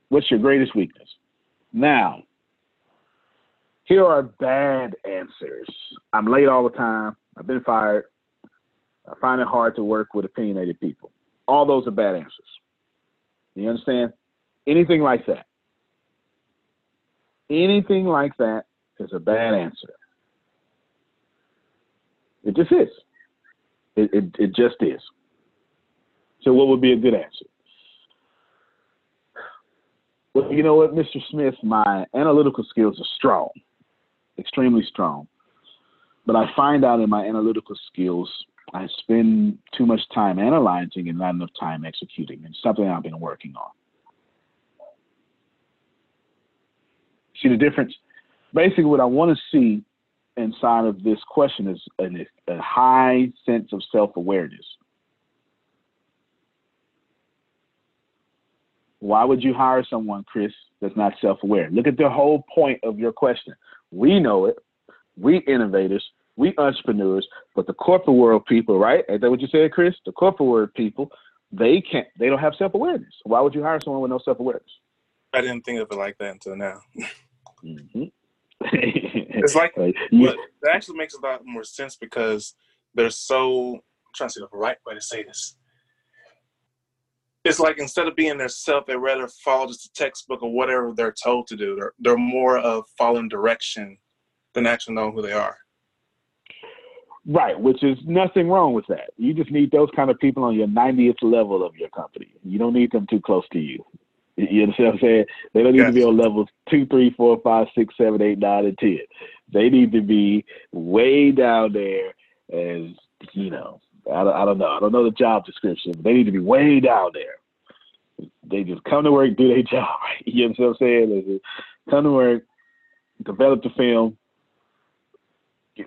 What's your greatest weakness? Now, Here are bad answers. I'm late all the time. I've been fired. I find it hard to work with opinionated people. All those are bad answers. You understand? Anything like that. Anything like that is a bad answer. It just is. It, it, it just is. So, what would be a good answer? Well, you know what, Mr. Smith, my analytical skills are strong, extremely strong. But I find out in my analytical skills, I spend too much time analyzing and not enough time executing. And something I've been working on. See the difference? Basically, what I want to see inside of this question is a, a high sense of self awareness. Why would you hire someone, Chris, that's not self aware? Look at the whole point of your question. We know it. We innovators, we entrepreneurs, but the corporate world people, right? Is that what you said, Chris? The corporate world people, they can't, they don't have self awareness. Why would you hire someone with no self awareness? I didn't think of it like that until now. Mm-hmm. it's like but that actually makes a lot more sense because they're so I'm trying to see the right way to say this. It's like instead of being their self, they rather follow just a textbook or whatever they're told to do. They're they're more of following direction than actually knowing who they are. Right, which is nothing wrong with that. You just need those kind of people on your 90th level of your company. You don't need them too close to you. You understand what I'm saying? They don't need to be on levels two, three, four, five, six, seven, eight, nine, and ten. They need to be way down there as you know. I don't, I don't know. I don't know the job description, they need to be way down there. They just come to work, do their job. Right? You know what I'm saying? They just come to work, develop the film,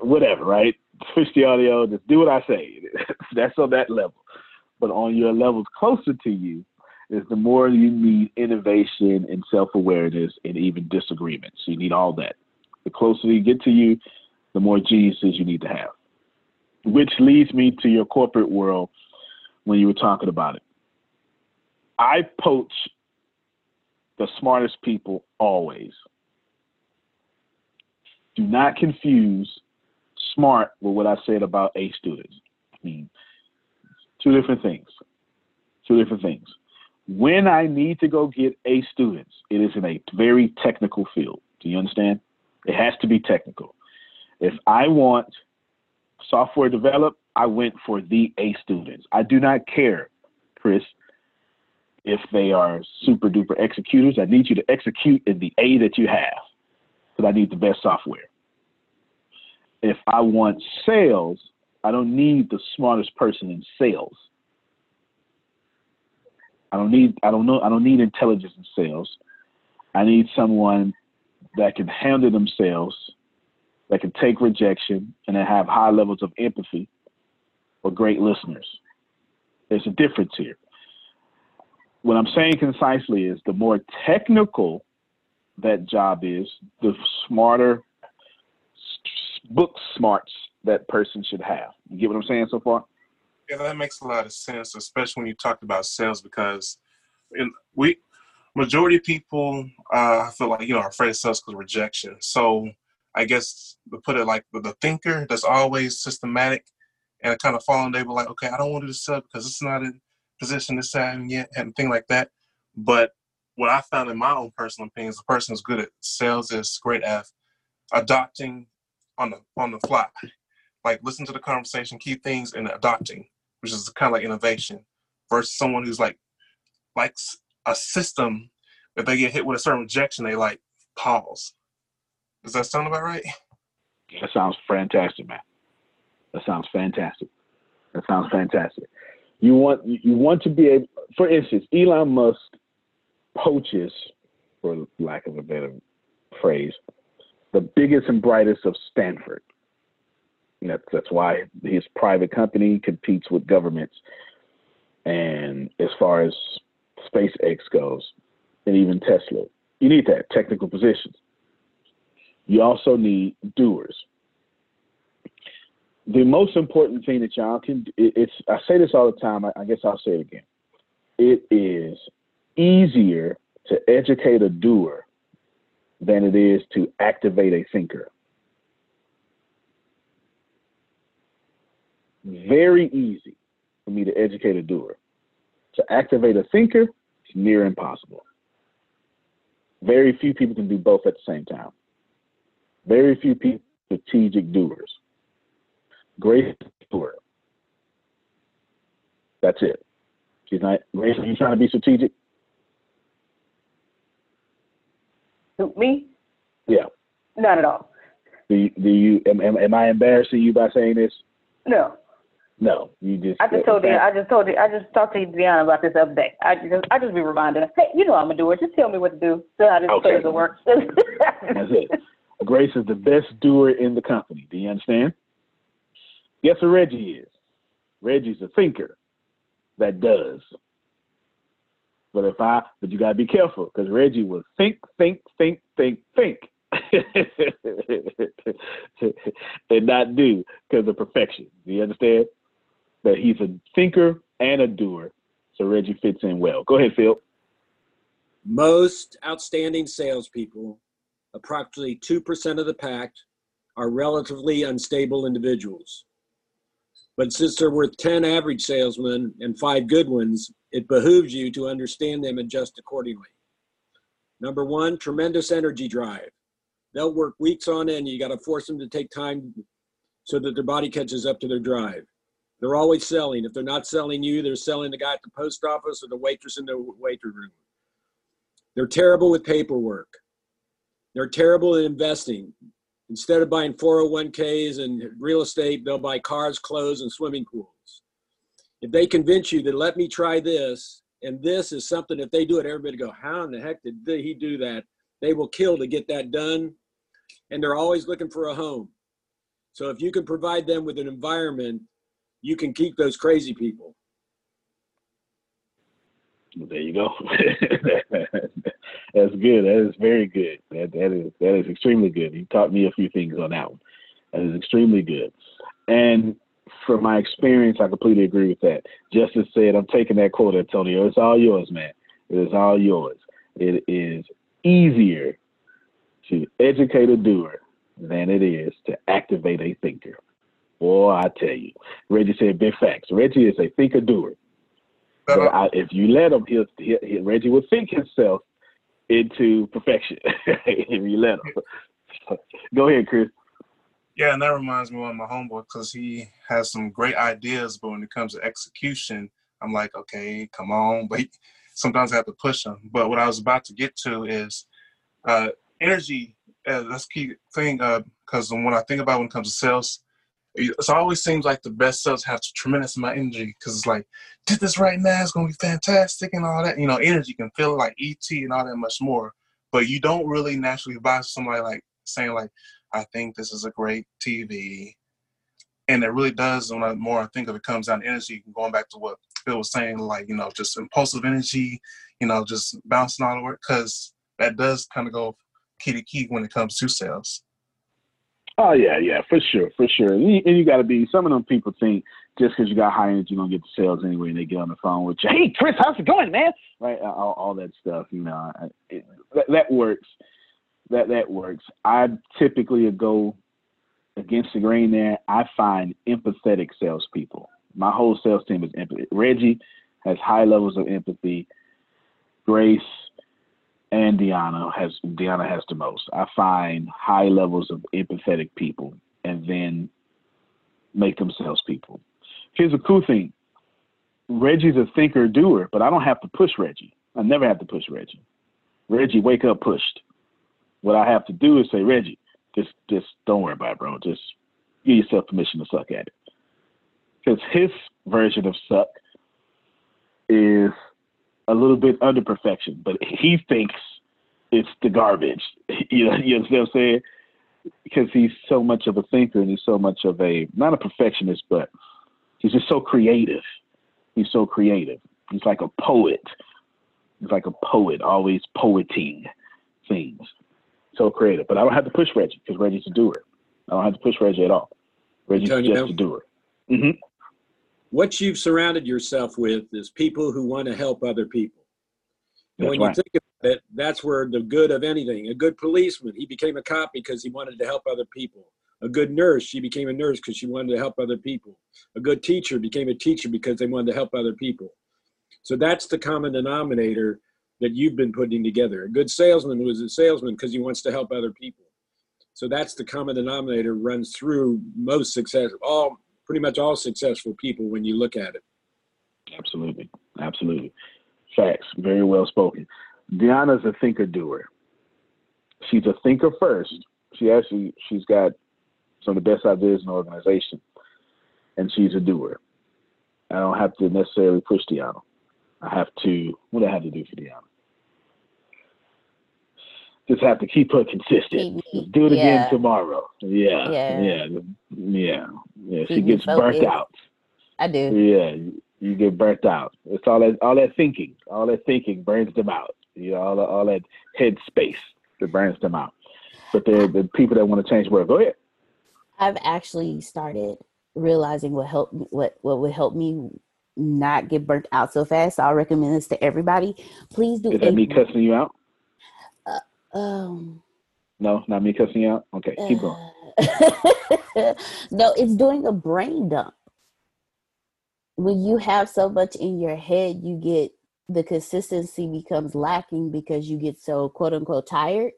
whatever, right? Switch the audio, just do what I say. That's on that level. But on your levels closer to you, is the more you need innovation and self awareness and even disagreements. You need all that. The closer you get to you, the more geniuses you need to have. Which leads me to your corporate world when you were talking about it. I poach the smartest people always. Do not confuse smart with what I said about A students. I mean, two different things. Two different things. When I need to go get A students, it is in a very technical field. Do you understand? It has to be technical. If I want software developed, I went for the A students. I do not care, Chris, if they are super duper executors. I need you to execute in the A that you have because I need the best software. If I want sales, I don't need the smartest person in sales. I don't need I don't know I don't need intelligence in sales. I need someone that can handle themselves, that can take rejection, and that have high levels of empathy for great listeners. There's a difference here. What I'm saying concisely is the more technical that job is, the smarter book smarts that person should have. You get what I'm saying so far? Yeah, that makes a lot of sense, especially when you talked about sales, because in, we majority of people, uh, I feel like you know, are afraid of sales because rejection. So I guess put it like the thinker that's always systematic and kind of falling, they were like, okay, I don't want to do this sell because it's not in position to sell and yet and thing like that. But what I found in my own personal opinion is the person who's good at sales is great at adopting on the on the fly. Like listen to the conversation, keep things and adopting, which is kind of like innovation, versus someone who's like likes a system. If they get hit with a certain rejection, they like pause. Does that sound about right? That sounds fantastic, man. That sounds fantastic. That sounds fantastic. You want you want to be able, for instance, Elon Musk poaches, for lack of a better phrase, the biggest and brightest of Stanford. That's that's why his private company competes with governments. And as far as SpaceX goes, and even Tesla, you need that technical positions. You also need doers. The most important thing that y'all can it's I say this all the time. I, guess I'll say it again. It is easier to educate a doer than it is to activate a thinker. Very easy for me to educate a doer. To activate a thinker, it's near impossible. Very few people can do both at the same time. Very few people strategic doers. Grace doer. That's it. She's not Grace, are you trying to be strategic? Me? Yeah. Not at all. Do you, do you am, am, am I embarrassing you by saying this? No. No. You just I just told you. I just told you. I just talked to Deanna about this the other day. I just, I just be reminding her. Hey, you know I'm a doer. Just tell me what to do. So how this Okay. okay. works. That's it. Grace is the best doer in the company. Do you understand? Guess what Reggie is? Reggie's a thinker that does. But if I, but you gotta be careful because Reggie will think, think, think, think, think, and not do because of perfection. Do you understand? That he's a thinker and a doer, so Reggie fits in well. Go ahead, Phil. Most outstanding salespeople, approximately 2% of the pack, are relatively unstable individuals. But since they're worth 10 average salesmen and five good ones, it behooves you to understand them and adjust accordingly. Number one, tremendous energy drive. They'll work weeks on end. You got to force them to take time so that their body catches up to their drive. They're always selling. If they're not selling you, they're selling the guy at the post office or the waitress in the waiting room. They're terrible with paperwork. They're terrible at investing. Instead of buying 401ks and real estate, they'll buy cars, clothes, and swimming pools. If they convince you that let me try this, and this is something, if they do it, everybody go, how in the heck did he do that? They will kill to get that done. And they're always looking for a home. So if you can provide them with an environment, you can keep those crazy people. Well, There you go. That's good. That is very good. That that is that is extremely good. You taught me a few things on that one. That is extremely good. And from my experience, I completely agree with that. Justice said, I'm taking that quote, Antonio. It's all yours, man. It is all yours. It is easier to educate a doer than it is to activate a thinker. Boy, I tell you. Reggie said big facts. Reggie is a thinker doer. But I, if you let him, he'll, he'll, he'll Reggie will think himself into perfection. if you let him. Go ahead, Chris. Yeah, and that reminds me of my homeboy because he has some great ideas, but when it comes to execution, I'm like, okay, come on. But he, sometimes I have to push him. But what I was about to get to is uh, energy. Uh, that's key thing because when I think about when it comes to sales, it always seems like the best sales have tremendous amount of energy because it's like, did this right now, it's gonna be fantastic and all that. You know, energy can feel like ET and all that much more. But you don't really naturally buy somebody like saying like, I think this is a great TV. And it really does, when I more I think of it comes down to energy, going back to what Phil was saying, like, you know, just impulsive energy, you know, just bouncing all over, because that does kind of go key to key when it comes to sales. Oh yeah, yeah, for sure, for sure. And you, you got to be. Some of them people think just because you got high energy, you're gonna get the sales anyway, and they get on the phone with you. Hey, Chris, how's it going, man? Right, all, all that stuff. You know, it, that, that works. That that works. I typically go against the grain there. I find empathetic salespeople. My whole sales team is empathy. Reggie has high levels of empathy. Grace and Deanna has Deanna has the most. I find high levels of empathetic people and then make them salespeople. Here's a cool thing. Reggie's a thinker doer, but I don't have to push Reggie. I never have to push Reggie. Reggie, wake up pushed. What I have to do is say, Reggie, just just don't worry about it, bro. Just give yourself permission to suck at it. Because his version of suck is a little bit under perfection, but he thinks it's the garbage. You know, you understand what I'm saying? Because he's so much of a thinker and he's so much of a not a perfectionist, but he's just so creative. He's so creative. He's like a poet. He's like a poet, always poeting things. So creative. But I don't have to push Reggie because Reggie's a doer. I don't have to push Reggie at all. Reggie's Antonio? just a doer. hmm What you've surrounded yourself with is people who want to help other people. And That's when right. you think that that's where the good of anything. A good policeman, he became a cop because he wanted to help other people. A good nurse, she became a nurse because she wanted to help other people. A good teacher became a teacher because they wanted to help other people. So that's the common denominator that you've been putting together. A good salesman was a salesman because he wants to help other people. So that's the common denominator runs through most success, all pretty much all successful people when you look at it. Absolutely, absolutely, facts. Very well spoken. Deanna's a thinker doer. She's a thinker first. She actually she's got some of the best ideas in the organization, and she's a doer. I don't have to necessarily push Deanna. I have to. What do I have to do for Deanna? Just have to keep her consistent. Do it yeah. again tomorrow. Yeah, Yeah. yeah, yeah, yeah. She gets burnt out. I do. Yeah, you, get burnt out. It's all that all that thinking, all that thinking burns them out. You know, all that, all that head space that burns them out. But they're the people that want to change the world. Go ahead. I've actually started realizing what help what what would help me not get burnt out so fast. So I'll recommend this to everybody. Please do Is that a- me cussing you out? Um No, not me cussing out. Okay, keep going. no, it's doing a brain dump. When you have so much in your head, you get the consistency becomes lacking because you get so quote unquote tired.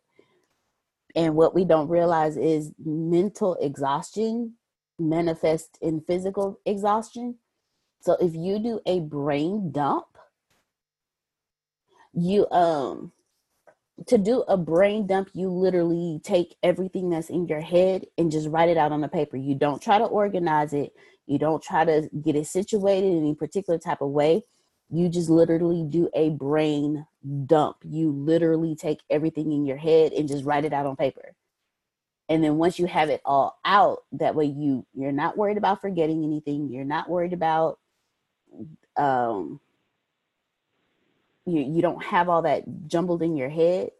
And what we don't realize is mental exhaustion manifests in physical exhaustion. So if you do a brain dump, you um to do a brain dump, you literally take everything that's in your head and just write it out on the paper. You don't try to organize it. You don't try to get it situated in any particular type of way. You just literally do a brain dump. You literally take everything in your head and just write it out on paper. And then once you have it all out, that way you you're not worried about forgetting anything. You're not worried about um you you don't have all that jumbled in your head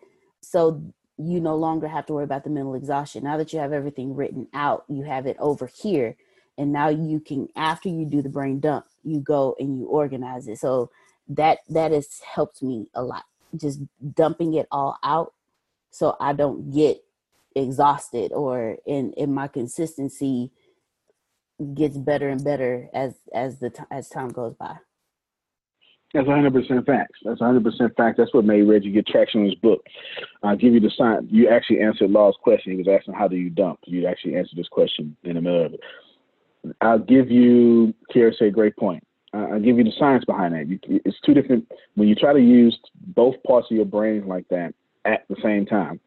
so you no longer have to worry about the mental exhaustion. Now that you have everything written out you have it over here and now you can after you do the brain dump you go and you organize it. So that that has helped me a lot just dumping it all out so i don't get exhausted or in in my consistency gets better and better as as the as time goes by That's 100% facts. That's 100% fact. That's what made Reggie get traction on his book. I'll give you the sign. You actually answered Law's question. He was asking, How do you dump? You actually answered this question in the middle of it. I'll give you, Kiera said, great point. I'll give you the science behind that. It's two different, when you try to use both parts of your brain like that at the same time,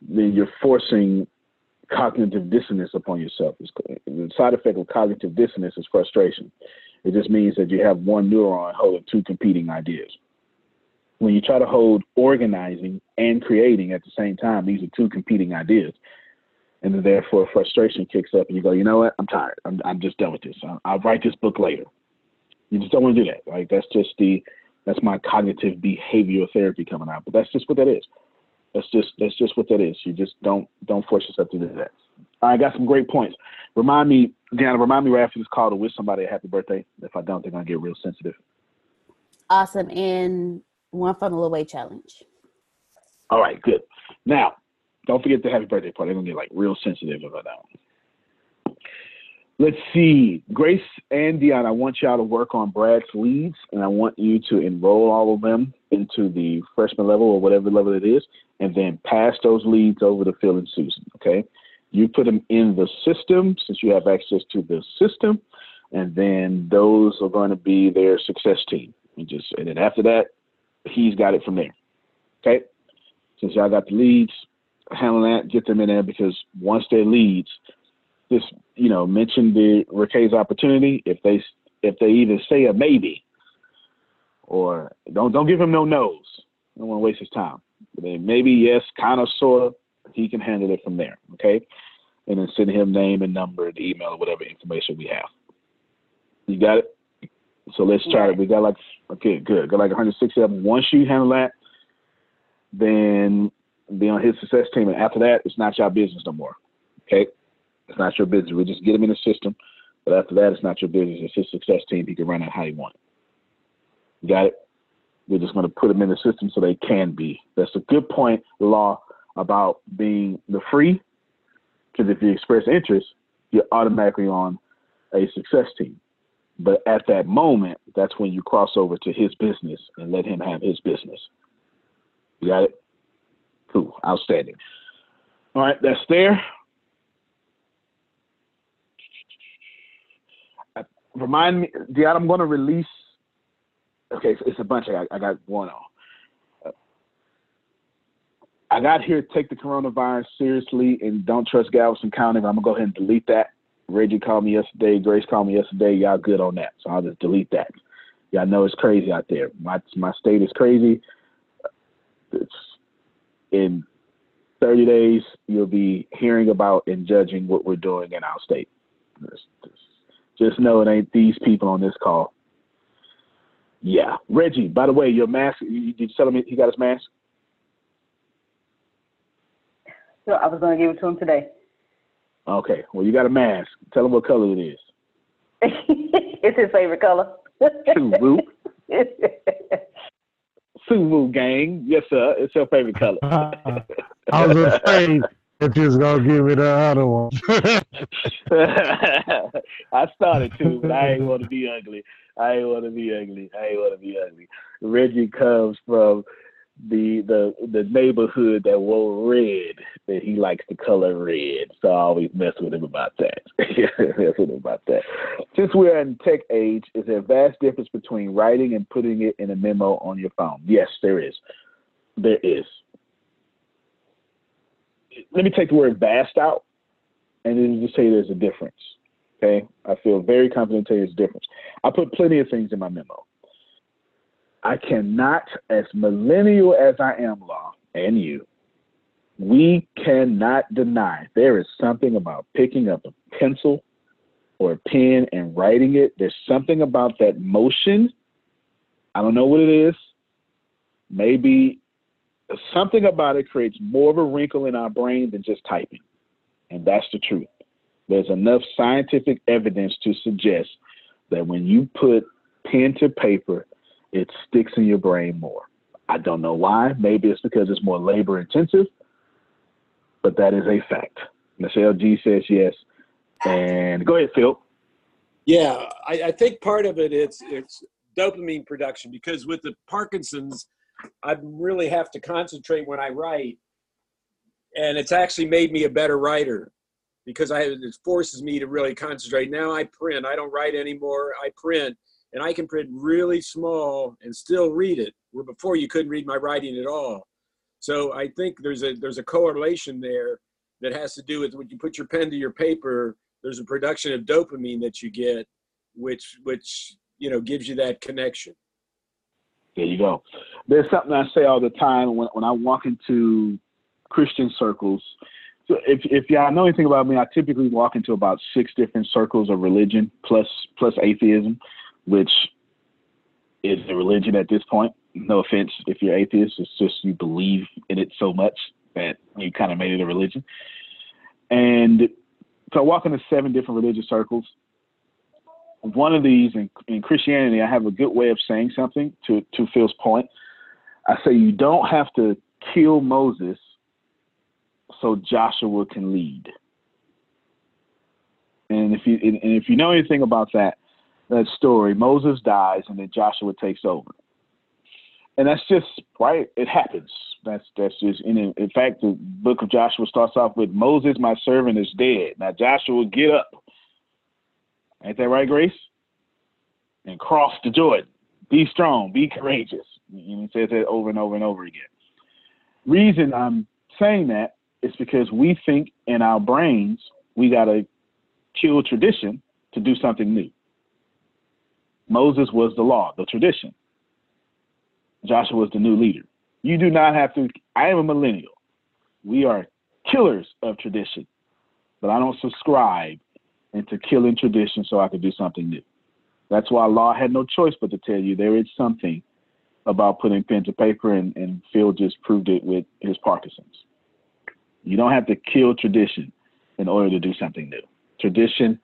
then you're forcing cognitive dissonance upon yourself. The side effect of cognitive dissonance is frustration. It just means that you have one neuron holding two competing ideas. When you try to hold organizing and creating at the same time, these are two competing ideas. And then therefore frustration kicks up and you go, you know what? I'm tired. I'm, I'm just done with this. I'll, I'll write this book later. You just don't want to do that. Like that's just the, that's my cognitive behavioral therapy coming out. But that's just what that is. That's just, that's just what that is. You just don't, don't force yourself to do that. I got some great points. Remind me, Deanna, remind me right after this call to wish somebody a happy birthday. If I don't, they're gonna get real sensitive. awesome and one funnel away challenge All right, good. Now, don't forget the happy birthday party. They're gonna get like real sensitive about that one. Let's see. Grace and Deanna, I want y'all to work on Brad's leads and I want you to enroll all of them into the freshman level or whatever level it is, and then pass those leads over to Phil and Susan. Okay. You put them in the system since you have access to the system, and then those are going to be their success team. And just and then after that, he's got it from there. Okay. Since y'all got the leads, handle that, get them in there because once they're leads, just you know, mention the Raquel's opportunity. If they if they either say a maybe or don't don't give him no no's. Don't want to waste his time. Maybe yes, kind of sort of. He can handle it from there. Okay, and then send him name and number, the email, or whatever information we have. You got it. So let's try it. We got like okay, good. Got like 167. Once you handle that, then be on his success team, and after that, it's not your business no more. Okay, it's not your business. We just get him in the system, but after that, it's not your business. It's his success team. He can run it how he wants. You got it. We're just going to put them in the system so they can be. That's a good point, law, about being the free. Because if you express interest, you're automatically on a success team. But at that moment, that's when you cross over to his business and let him have his business. You got it? Cool. Outstanding. All right, that's there. Remind me, Deanna, I'm going to release. Okay, it's a bunch. I got, I got one on. I got here. To take the coronavirus seriously and don't trust Galveston County. I'm gonna go ahead and delete that. Reggie called me yesterday. Grace called me yesterday. Y'all good on that, so I'll just delete that. Y'all know it's crazy out there. My my state is crazy. It's in 30 days. You'll be hearing about and judging what we're doing in our state. Just, just, know it ain't these people on this call. Yeah, Reggie. By the way, your mask. Did you tell him he got his mask? So I was going to give it to him today. Okay. Well, you got a mask. Tell him what color it is. it's his favorite color. Suvu. Suvu gang. Yes, sir. It's your favorite color. I was afraid if you was gonna give me the other one. I started to, but I ain't want to be ugly. I ain't want to be ugly. I ain't want to be ugly. Reggie comes from the the the neighborhood that wore red that he likes the color red. So I always mess with him about that. mess with him about that. Since we're in tech age, is there a vast difference between writing and putting it in a memo on your phone? Yes, there is. There is. Let me take the word vast out and then just say there's a difference. Okay. I feel very confident to you there's a difference. I put plenty of things in my memo. I cannot, as millennial as I am, Law, and you, we cannot deny there is something about picking up a pencil or a pen and writing it. There's something about that motion. I don't know what it is. Maybe something about it creates more of a wrinkle in our brain than just typing. And that's the truth. There's enough scientific evidence to suggest that when you put pen to paper, it sticks in your brain more. I don't know why. Maybe it's because it's more labor intensive, but that is a fact. Michelle G says yes. And go ahead, Phil. Yeah, I, I think part of it it is it's dopamine production because with the Parkinson's, I really have to concentrate when I write, and it's actually made me a better writer because I it forces me to really concentrate. Now I print. I don't write anymore. I print, and I can print really small and still read it. Where before you couldn't read my writing at all. So I think there's a there's a correlation there that has to do with when you put your pen to your paper. There's a production of dopamine that you get, which which you know gives you that connection. There you go. There's something I say all the time when when I walk into Christian circles. So if if y'all know anything about me, I typically walk into about six different circles of religion plus plus atheism which is a religion at this point. No offense if you're atheist, it's just you believe in it so much that you kind of made it a religion. And so I walk into seven different religious circles. One of these in, in Christianity, I have a good way of saying something to, to Phil's point. I say you don't have to kill Moses so Joshua can lead. And if you and if you know anything about that, that story, Moses dies and then Joshua takes over. And that's just right. It happens. That's that's just in in fact the book of Joshua starts off with Moses, my servant, is dead. Now Joshua, get up. Ain't that right, Grace? And cross the Jordan. Be strong. Be courageous. He says that over and over and over again. Reason I'm saying that is because we think in our brains we gotta kill tradition to do something new. Moses was the law, the tradition. Joshua was the new leader. You do not have to. I am a millennial. We are killers of tradition, but I don't subscribe into killing tradition so I could do something new. That's why law had no choice but to tell you there is something about putting pen to paper, and, and Phil just proved it with his Parkinson's. You don't have to kill tradition in order to do something new. Tradition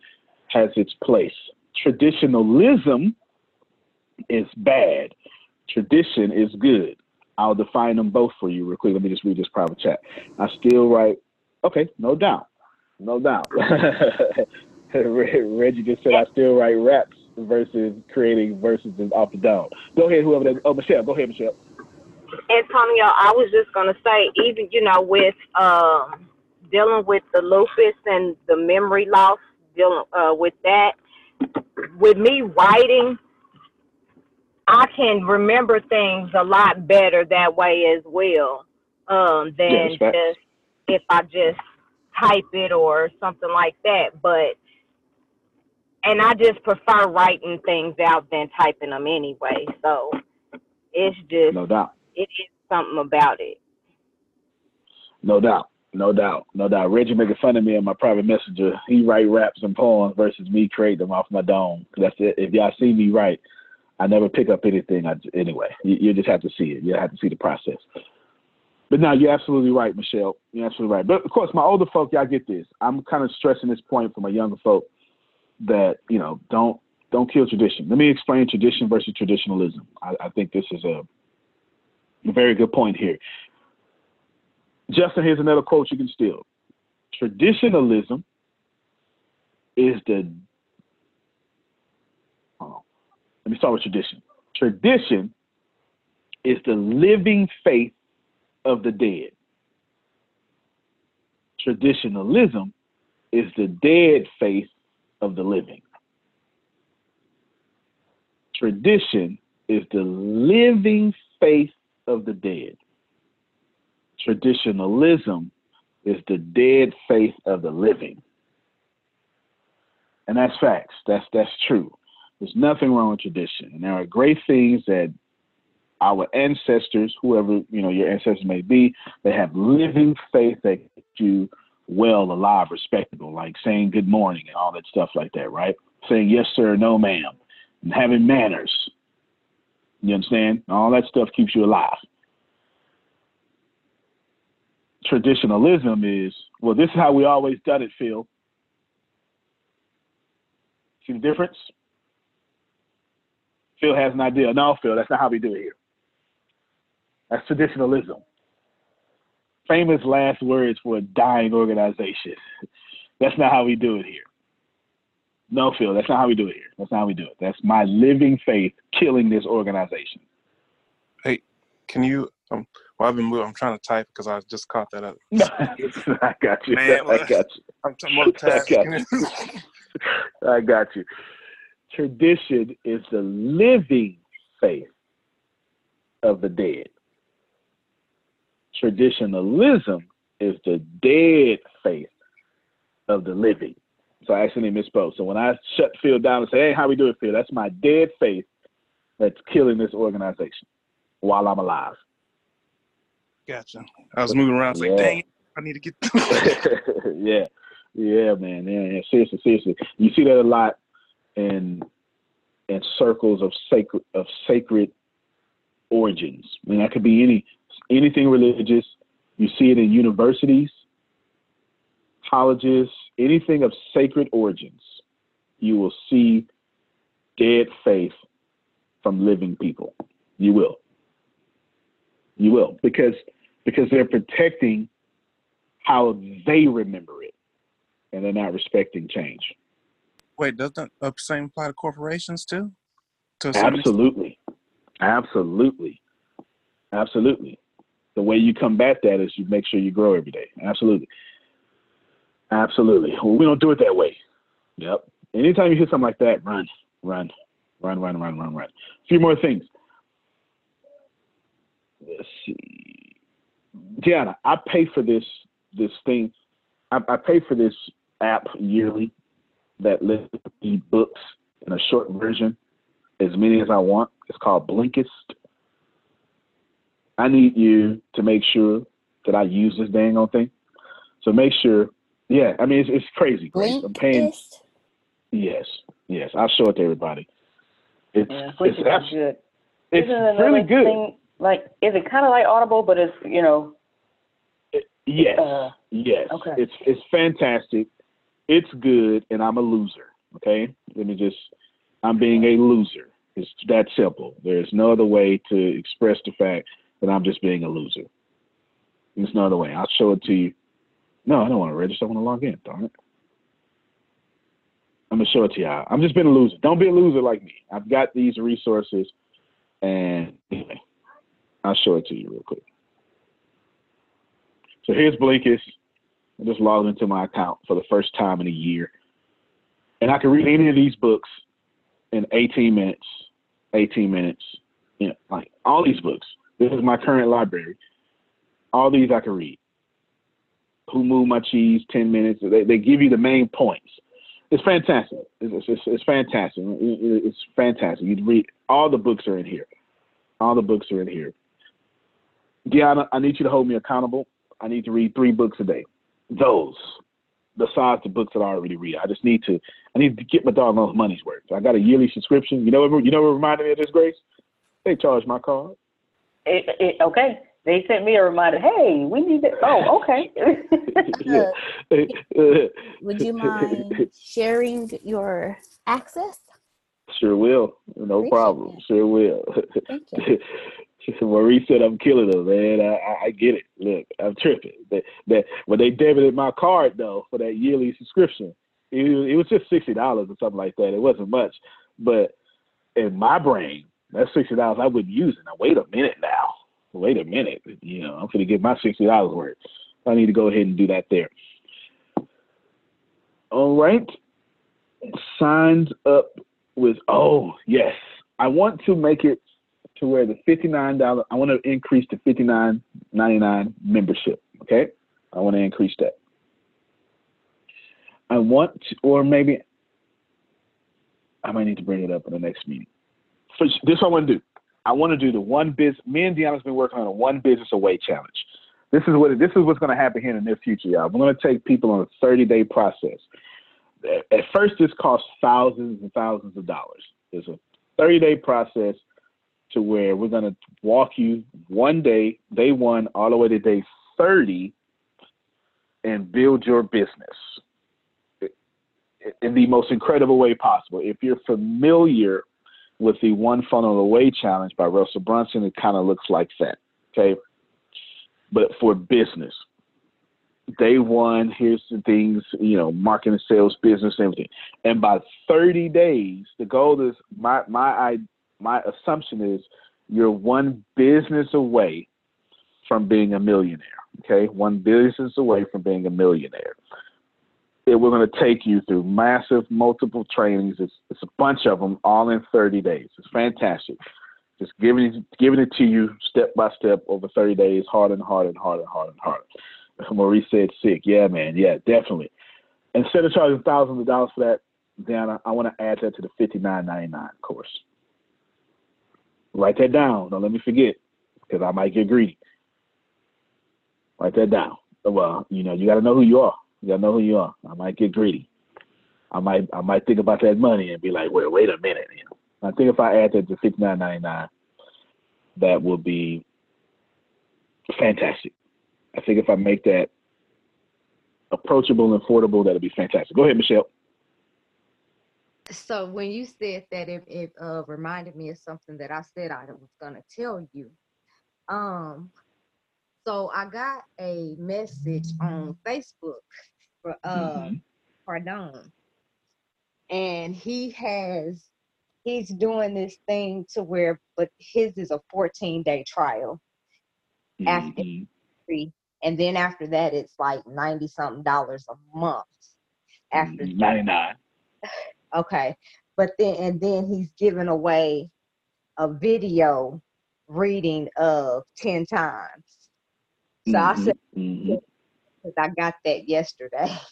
has its place traditionalism is bad. Tradition is good. I'll define them both for you real quick. Let me just read this private chat. I still write. Okay, no doubt, no doubt. Reggie just said I still write raps versus creating verses off the dome. Go ahead, whoever that. Oh, Michelle, go ahead, Michelle. Antonio, I was just gonna say, even you know, with um, dealing with the lupus and the memory loss, dealing uh, with that, with me writing, I can remember things a lot better that way as well um, than facts. just if I just type it or something like that. But and I just prefer writing things out than typing them anyway. So it's just No doubt. it is something about it. No doubt. No doubt. No doubt. Reggie making fun of me on my private messenger. He write raps and poems versus me create them off my dome. That's it. If y'all see me write, I never pick up anything. I, anyway, you, you just have to see it. You have to see the process. But now you're absolutely right, Michelle. You're absolutely right. But of course, my older folk, y'all get this. I'm kind of stressing this point for my younger folk that you know don't don't kill tradition. Let me explain tradition versus traditionalism. I, I think this is a very good point here. Justin, here's another quote you can steal. Traditionalism is the. on. Let me start with tradition. Tradition is the living faith of the dead. Traditionalism is the dead faith of the living. Tradition is the living faith of the dead traditionalism is the dead faith of the living. And that's facts. That's that's true. There's nothing wrong with tradition. And there are great things that our ancestors, whoever you know your ancestors may be, they have living faith that you well, alive, respectable, like saying good morning and all that stuff like that, right? Saying yes sir, no ma'am, and having manners. You understand? All that stuff keeps you alive traditionalism is well this is how we always done it phil. See the difference? Phil has an idea. No phil that's not how we do it here. That's traditionalism. Famous last words for a dying organization. That's not how we do it here. No phil that's not how we do it here. That's not how we do it. That's my living faith killing this organization. Hey, can you? Um, well, I've been moving. I'm trying to type because I just caught that up. i got you Man, i got you I'm I multitasking. you. I got you. Tradition is the living faith of the dead. Traditionalism is the dead faith of the living. So I actually misspoke. So when I shut Phil down and say, hey, how we do it, Phil? That's my dead faith that's killing this organization while I'm alive. Gotcha. I was moving around. I was Yeah. like, dang it, I need to get. yeah, yeah, man. Yeah, yeah. Seriously, seriously. You see that a lot in in circles of sacred of sacred origins. I mean, that could be any anything religious. You see it in universities, colleges, anything of sacred origins. You will see dead faith from living people. You will. You will because because they're protecting how they remember it, and they're not respecting change. Wait, doesn't the uh, same apply to corporations too? To? Absolutely, absolutely, absolutely. The way you combat that is you make sure you grow every day. Absolutely, absolutely. Well, we don't do it that way. Yep. Anytime you hear something like that, run, run, run, run, run, run, run. A few more things. Let's see. Gianna, I pay for this this thing. I, I pay for this app yearly that lists me books in a short version, as many as I want. It's called Blinkist. I need you to make sure that I use this dang on thing. So make sure. Yeah, I mean it's, it's crazy. Grace. I'm paying. Blinkist? Yes, yes. I'll show it to everybody. It's Yeah, which it's is abs- good. it's really good. Thing, like, is it kind of like Audible, but it's you know, Yes, uh, yes. okay. It's it's fantastic. It's good, and I'm a loser. Okay, let me just. I'm being a loser. It's that simple. There's no other way to express the fact that I'm just being a loser. There's no other way. I'll show it to you. No, I don't want to register. I want to log in. Darn it. I'm gonna show it to y'all. I'm just being a loser. Don't be a loser like me. I've got these resources, and anyway, I'll show it to you real quick. So here's Blinkist. I just logged into my account for the first time in a year, and I can read any of these books in 18 minutes. 18 minutes. You know, like all these books. This is my current library. All these I can read. Who moved my cheese? 10 minutes. They, they give you the main points it's fantastic. It's, it's, it's fantastic. It's fantastic. You read all the books are in here. All the books are in here. Deanna, I need you to hold me accountable. I need to read three books a day. Those, besides the books that I already read, I just need to. I need to get my dog those money's worth. I got a yearly subscription. You know what? You know what reminded me of this, Grace? They charge my card. It, it, okay. They sent me a reminder. Hey, we need to. Oh, okay. Would you mind sharing your access? Sure will. No Appreciate problem. It. Sure will. You. Maurice said I'm killing them, man. I, I get it. Look, I'm tripping. That that when they debited my card though for that yearly subscription, it, it was just sixty dollars or something like that. It wasn't much, but in my brain, that sixty dollars I wouldn't use it. Now wait a minute now wait a minute, you know, I'm to get my sixty dollars worth. I need to go ahead and do that there. All right, signs up with oh yes, I want to make it to where the fifty nine dollar. I want to increase to fifty nine ninety nine membership. Okay, I want to increase that. I want, to, or maybe I might need to bring it up in the next meeting. So this I want to do. I want to do the one business. Me and Deanna's been working on a one business away challenge. This is what this is what's going to happen here in the near future, y'all. We're going to take people on a 30 day process. At first, this costs thousands and thousands of dollars. It's a 30 day process to where we're going to walk you one day, day one, all the way to day 30, and build your business in the most incredible way possible. If you're familiar with the One Funnel Away Challenge by Russell Brunson, it kind of looks like that. Okay. But for business, day one, here's the things, you know, marketing, sales, business, everything. And by 30 days, the goal is my my my assumption is you're one business away from being a millionaire. Okay, one business away from being a millionaire we're going to take you through massive multiple trainings. It's, it's a bunch of them all in 30 days. It's fantastic. Just giving it, giving it to you step by step over 30 days, harder and harder and harder and harder and harder. Maurice said sick. Yeah, man. Yeah, definitely. Instead of charging thousands of dollars for that, Dana, I want to add that to the $59.99 course. Write that down. Don't let me forget because I might get greedy. Write that down. Well, you know, you got to know who you are. You gotta know who you are. I might get greedy. I might I might think about that money and be like, wait, wait a minute. You know, I think if I add that to fifty nine ninety nine, that will be fantastic. I think if I make that approachable and affordable, that'll be fantastic. Go ahead, Michelle. So when you said that, it, it uh, reminded me of something that I said I was gonna tell you. Um, so I got a message on Facebook for uh mm-hmm. Pardon. And he has he's doing this thing to where but his is a 14 day trial mm-hmm. after free and then after that it's like 90 something dollars a month after mm-hmm. 99 okay but then and then he's giving away a video reading of 10 times so mm-hmm, I said, mm-hmm. I got that yesterday.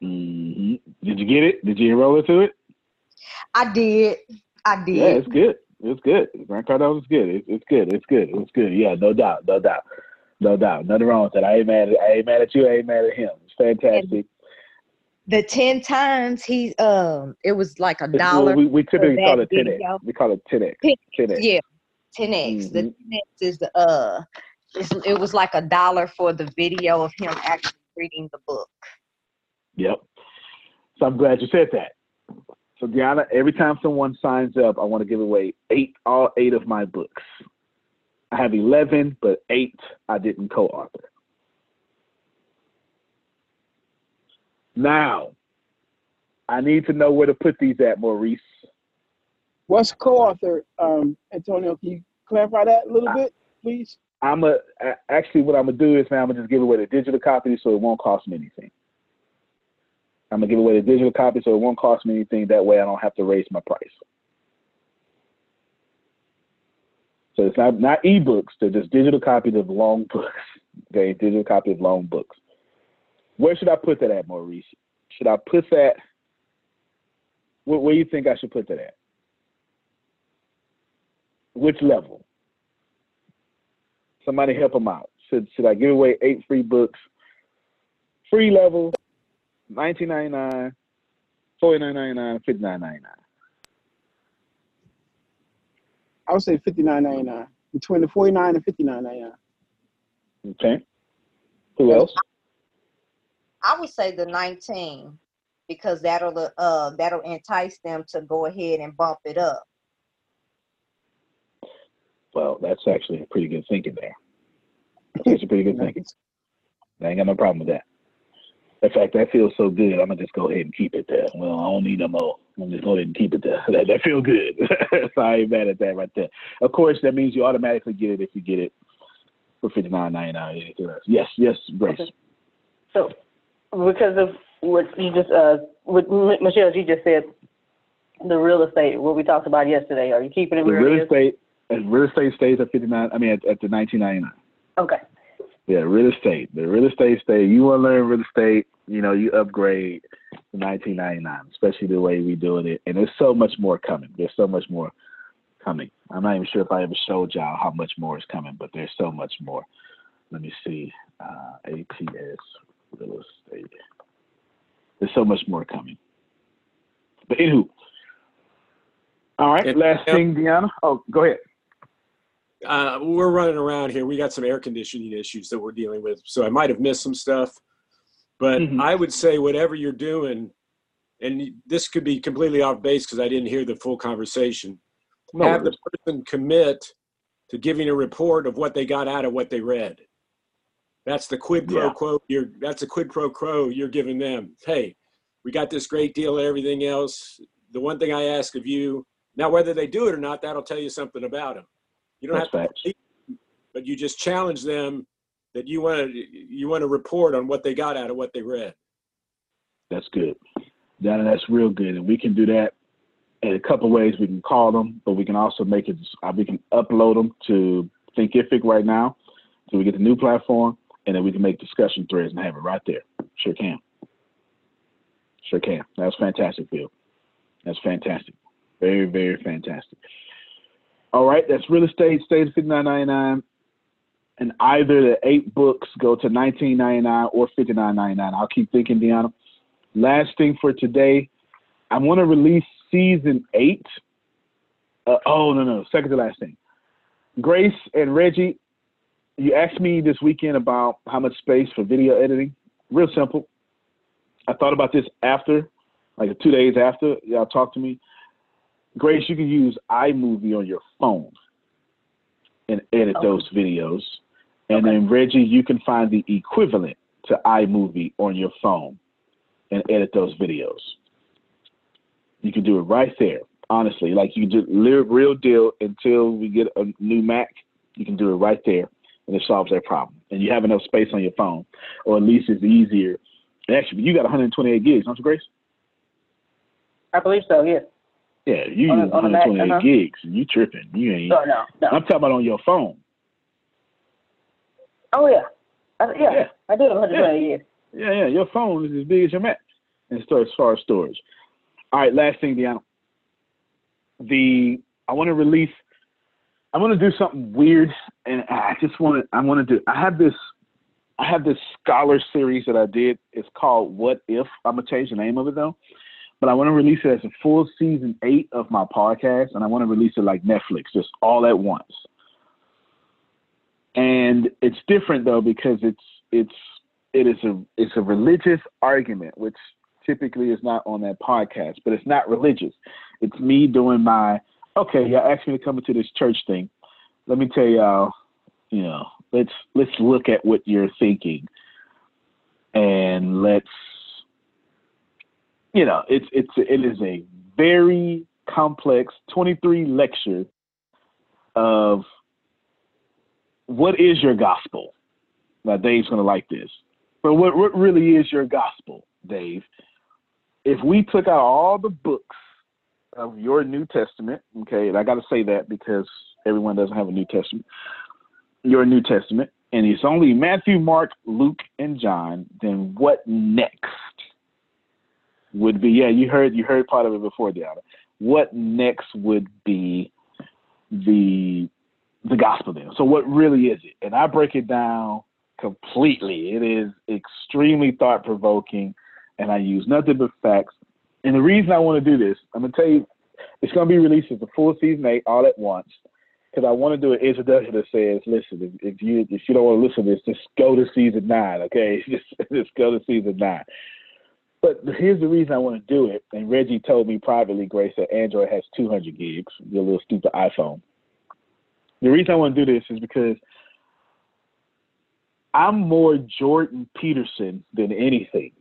Mm-hmm. Did you get it? Did you enroll into it? I did. I did. Yeah, it's good. It's good. Grant Cardone is good. It's, it's good. It's good. It's good. Yeah, no doubt. No doubt. No doubt. Nothing wrong with that. I ain't mad at I ain't mad at you. I ain't mad at him. It's fantastic. The ten times he um it was like a dollar. We, we typically call it ten X. We call it ten X. Ten X. Yeah. 10x. Mm-hmm. The 10x is the uh it was like a dollar for the video of him actually reading the book. Yep. So I'm glad you said that. So Deanna, every time someone signs up, I want to give away eight, all eight of my books. I have eleven, but eight I didn't co-author. Now, I need to know where to put these at, Maurice. What's co-author, um, Antonio? Can you clarify that a little bit, please? I'm a actually what I'm gonna do is now I'm gonna just give away the digital copy so it won't cost me anything. I'm gonna give away the digital copy so it won't cost me anything. That way I don't have to raise my price. So it's not not ebooks, they're just digital copies of long books. Okay, digital copy of long books. Where should I put that at, Maurice? Should I put that where, where do you think I should put that at? Which level? Somebody help them out. Should should I give away eight free books? Free level, nineteen ninety nine, forty nine ninety nine, fifty nine ninety nine. I would say fifty nine ninety nine. Between the forty nine and fifty nine ninety nine. Okay. Who else? I would say the 19 because that'll uh that'll entice them to go ahead and bump it up. Well, that's actually pretty good thinking there. That's a pretty good thinking. I ain't got no problem with that. In fact, that feels so good. I'm gonna just go ahead and keep it there. Well, I don't need no more. I'm just go ahead and keep it there. That, that feel good. so I ain't mad at that right there. Of course, that means you automatically get it if you get it for fifty nine ninety nine. Anything? Yes, yes, Grace. Okay. So, because of what you just, uh, what Michelle, you just said, the real estate, what we talked about yesterday, are you keeping it The real estate, and real estate stays at fifty nine. I mean, at, at the nineteen ninety nine. Okay. Yeah, real estate. The real estate stay. You want to learn real estate, you know, you upgrade to 1999, especially the way we doing it. And there's so much more coming. There's so much more coming. I'm not even sure if I ever showed y'all how much more is coming, but there's so much more. Let me see. Uh, ATS real estate. There's so much more coming. But anywho, all right. Last thing, Deanna. Oh, go ahead. uh, we're running around here. We got some air conditioning issues that we're dealing with, so I might have missed some stuff. But Mhm. I would say whatever you're doing, and this could be completely off base because I didn't hear the full conversation. No have the person commit to giving a report of what they got out of what they read. That's the quid pro Yeah. quo. You're that's a quid pro quo you're giving them. Hey, we got this great deal. And everything else. The one thing I ask of you now, whether they do it or not, that'll tell you something about them. You don't That's have to, them, but you just challenge them that you want to you want to report on what they got out of what they read. That's good. That, that's real good. And we can do that in a couple ways. We can call them, but we can also make it, we can upload them to Thinkific right now. So we get the new platform, and then we can make discussion threads and have it right there. Sure can. Sure can. That's fantastic, Bill. That's fantastic. Very, very fantastic. All right, that's real estate stays fifty nine ninety nine, and either the eight books go to nineteen ninety nine or fifty nine ninety nine. I'll keep thinking, Deanna. Last thing for today, I want to release season eight. Uh, oh no no, second to last thing. Grace and Reggie, you asked me this weekend about how much space for video editing. Real simple. I thought about this after, like two days after y'all talked to me. Grace, you can use iMovie on your phone and edit Okay. those videos. And then Reggie, you can find the equivalent to iMovie on your phone and edit those videos. You can do it right there. Honestly, like you can do real deal until we get a new Mac. You can do it right there, and it solves that problem. And you have enough space on your phone, or at least it's easier. And Actually, you got 128 gigs, don't you, Grace? I believe so, Yeah. Yeah, you On use on a Mac, 128 uh-huh. gigs, and you tripping. You ain't. No, no, no. I'm talking about on your phone. Oh, yeah. I, yeah, Yeah. I do have 120 years. Yeah, yeah. Your phone is as big as your Mac, and so as far as storage. All right, last thing, Deanna. The I want to release. I want to do something weird, and I just want to. I want to do. I have this. I have this scholar series that I did. It's called What If. I'm gonna change the name of it though, but I want to release it as a full season eight of my podcast, and I want to release it like Netflix, just all at once. And it's different though because it's it's it is a it's a religious argument, which typically is not on that podcast, but it's not religious. It's me doing my okay. Y'all asked me to come into this church thing. Let me tell y'all, you know, let's let's look at what you're thinking, and let's, you know, it's it's it is a very complex 23 lecture of what is your gospel. Now Dave's gonna like this, but what what really is your gospel, Dave? If we took out all the books of your New Testament, okay, and I got to say that because everyone doesn't have a New Testament, your New Testament, and it's only Matthew, Mark, Luke, and John, then what next would be? Yeah, you heard you heard part of it before, Deanna. What next would be the the gospel then? So what really is it? And I break it down completely. It is extremely thought provoking, and I use nothing but facts. And the reason I want to do this, I'm gonna tell you, it's gonna be released as a full season eight all at once because I want to do an introduction that says, listen, if, if you if you don't want to listen to this, just go to season nine, okay? Just just go to season nine. But here's the reason I want to do it. And Reggie told me privately, Grace, that Android has 200 gigs, your little stupid iPhone. The reason I want to do this is because I'm more Jordan Peterson than anything.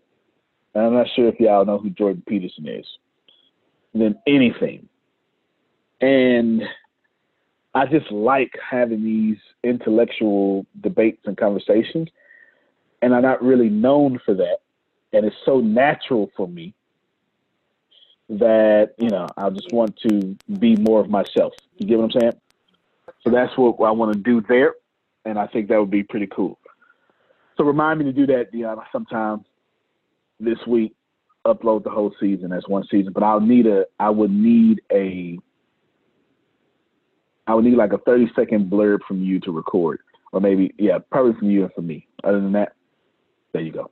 And I'm not sure if y'all know who Jordan Peterson is. Than anything. And I just like having these intellectual debates and conversations, and I'm not really known for that. And it's so natural for me that you know I just want to be more of myself. You get what I'm saying? So that's what I want to do there, and I think that would be pretty cool. So remind me to do that, Deanna, sometime this week. Upload the whole season as one season, but I'll need a. I would need a I would need like a 30 second blurb from you to record, or maybe yeah, probably from you and from me. Other than that, there you go.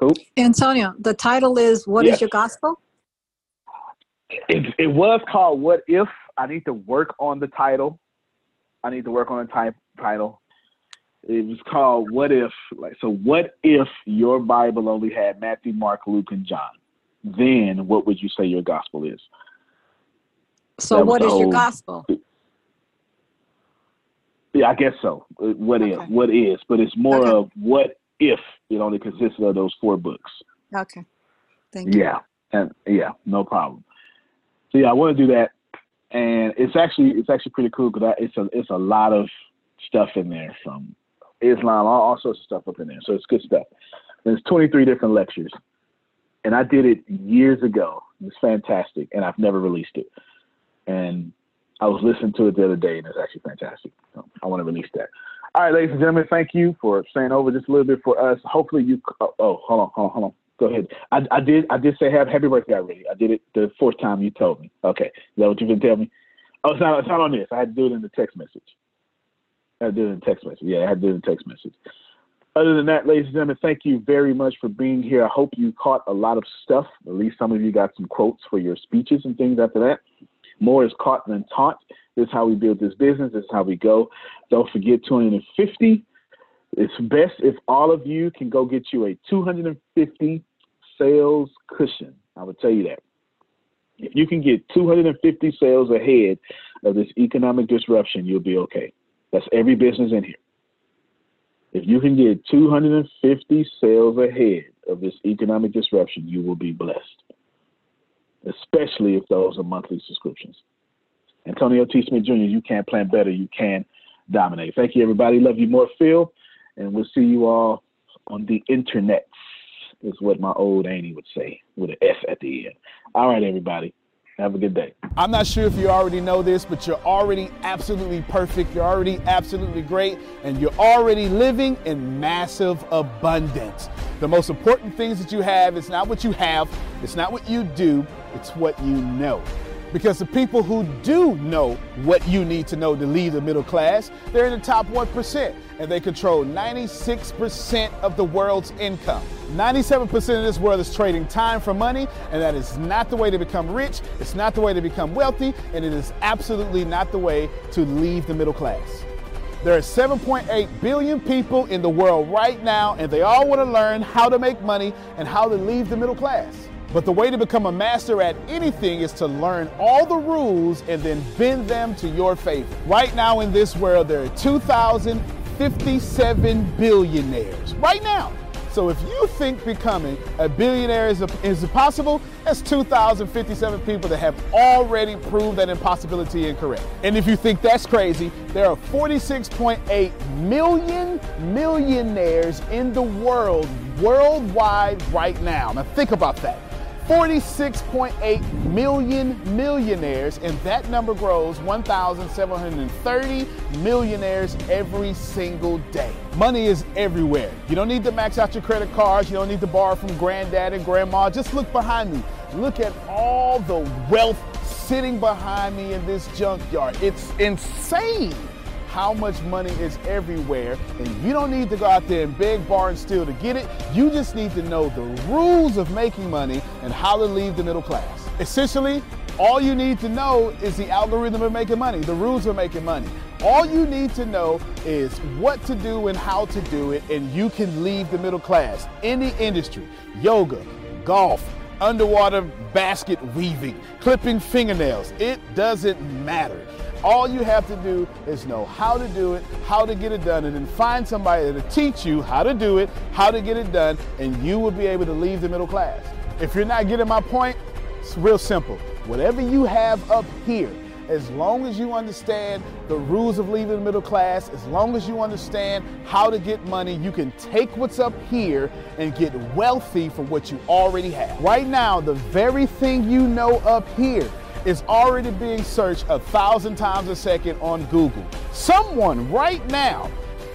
Cool. Antonio, the title is "What Yes. is Your Gospel?" It, it was called What If. I need to work on the title. I need to work on the type title. It was called What If. Like so, what if your Bible only had Matthew, Mark, Luke, and John? Then what would you say your gospel is? So, That what your gospel? Yeah, I guess so. Uh, What is? What is? But it's more of what if it only consisted of those four books. Okay, thank you. Yeah, and yeah, no problem. So yeah, I want to do that, and it's actually it's actually pretty cool because it's a it's a lot of stuff in there from Islam, all, all sorts of stuff up in there. So it's good stuff. There's 23 different lectures, and I did it years ago. It's fantastic, and I've never released it. And I was listening to it the other day, and it's actually fantastic. So I want to release that. All right, ladies and gentlemen, thank you for staying over just a little bit for us. Hopefully, you. Oh, oh hold on, hold on, hold on. Go ahead. I, I did. I did say have happy birthday already. I did it the fourth time you told me. Okay, is that what you've been telling me? Oh, it's not. It's not on this. I had to do it in the text message. I had to do in text message. Yeah, I had to do in text message. Other than that, ladies and gentlemen, thank you very much for being here. I hope you caught a lot of stuff. At least some of you got some quotes for your speeches and things after that. More is caught than taught. This is how we build this business. This is how we go. Don't forget 250. It's best if all of you can go get you a 250 sales cushion. I would tell you that. If you can get 250 sales ahead of this economic disruption, you'll be okay. That's every business in here. If you can get 250 sales ahead of this economic disruption, you will be blessed, especially if those are monthly subscriptions. Antonio T. Smith Jr., you can plan better. You can dominate. Thank you, everybody. Love you more, Phil. And we'll see you all on the internet, is what my old Annie would say, with an F at the end. All right, everybody. Have a good day. I'm not sure if you already know this, but you're already absolutely perfect. You're already absolutely great, and you're already living in massive abundance. The most important things that you have is not what you have, it's not what you do, it's what you know. Because the people who do know what you need to know to lead the middle class, they're in the top 1%, and they control 96% of the world's income. 97% of this world is trading time for money, and that is not the way to become rich, it's not the way to become wealthy, and it is absolutely not the way to leave the middle class. There are 7.8 billion people in the world right now, and they all want to learn how to make money and how to leave the middle class. But the way to become a master at anything is to learn all the rules and then bend them to your favor. Right now in this world, there are 2,057 billionaires. Right now. So if you think becoming a billionaire is, is impossible, that's 2,057 people that have already proved that impossibility incorrect. And if you think that's crazy, there are 46.8 million millionaires in the world, worldwide right now. Now think about that. 46.8 million millionaires, and that number grows 1,730 millionaires every single day. Money is everywhere. You don't need to max out your credit cards, you don't need to borrow from granddad and grandma. Just look behind me. Look at all the wealth sitting behind me in this junkyard. It's insane how much money is everywhere, and you don't need to go out there and beg, borrow, and steal to get it. You just need to know the rules of making money and how to leave the middle class. Essentially, all you need to know is the algorithm of making money, the rules of making money. All you need to know is what to do and how to do it, and you can leave the middle class. Any industry, yoga, golf, underwater basket weaving, clipping fingernails, it doesn't matter. All you have to do is know how to do it, how to get it done, and then find somebody to teach you how to do it, how to get it done, and you will be able to leave the middle class. If you're not getting my point, it's real simple. Whatever you have up here, as long as you understand the rules of leaving the middle class, as long as you understand how to get money, you can take what's up here and get wealthy from what you already have. Right now, the very thing you know up here is already being searched a thousand times a second on Google. Someone right now,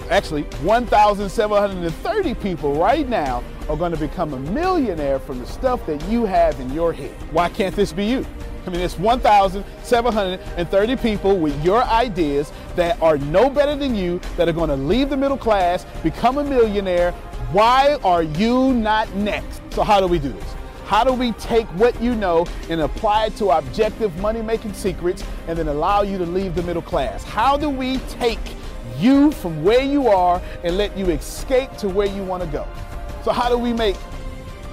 actually 1,730 people right now, are going to become a millionaire from the stuff that you have in your head. Why can't this be you? I mean, it's 1,730 people with your ideas that are no better than you, that are going to leave the middle class, become a millionaire. Why are you not next? So, how do we do this? How do we take what you know and apply it to objective money making secrets and then allow you to leave the middle class? How do we take you from where you are and let you escape to where you want to go? So, how do we make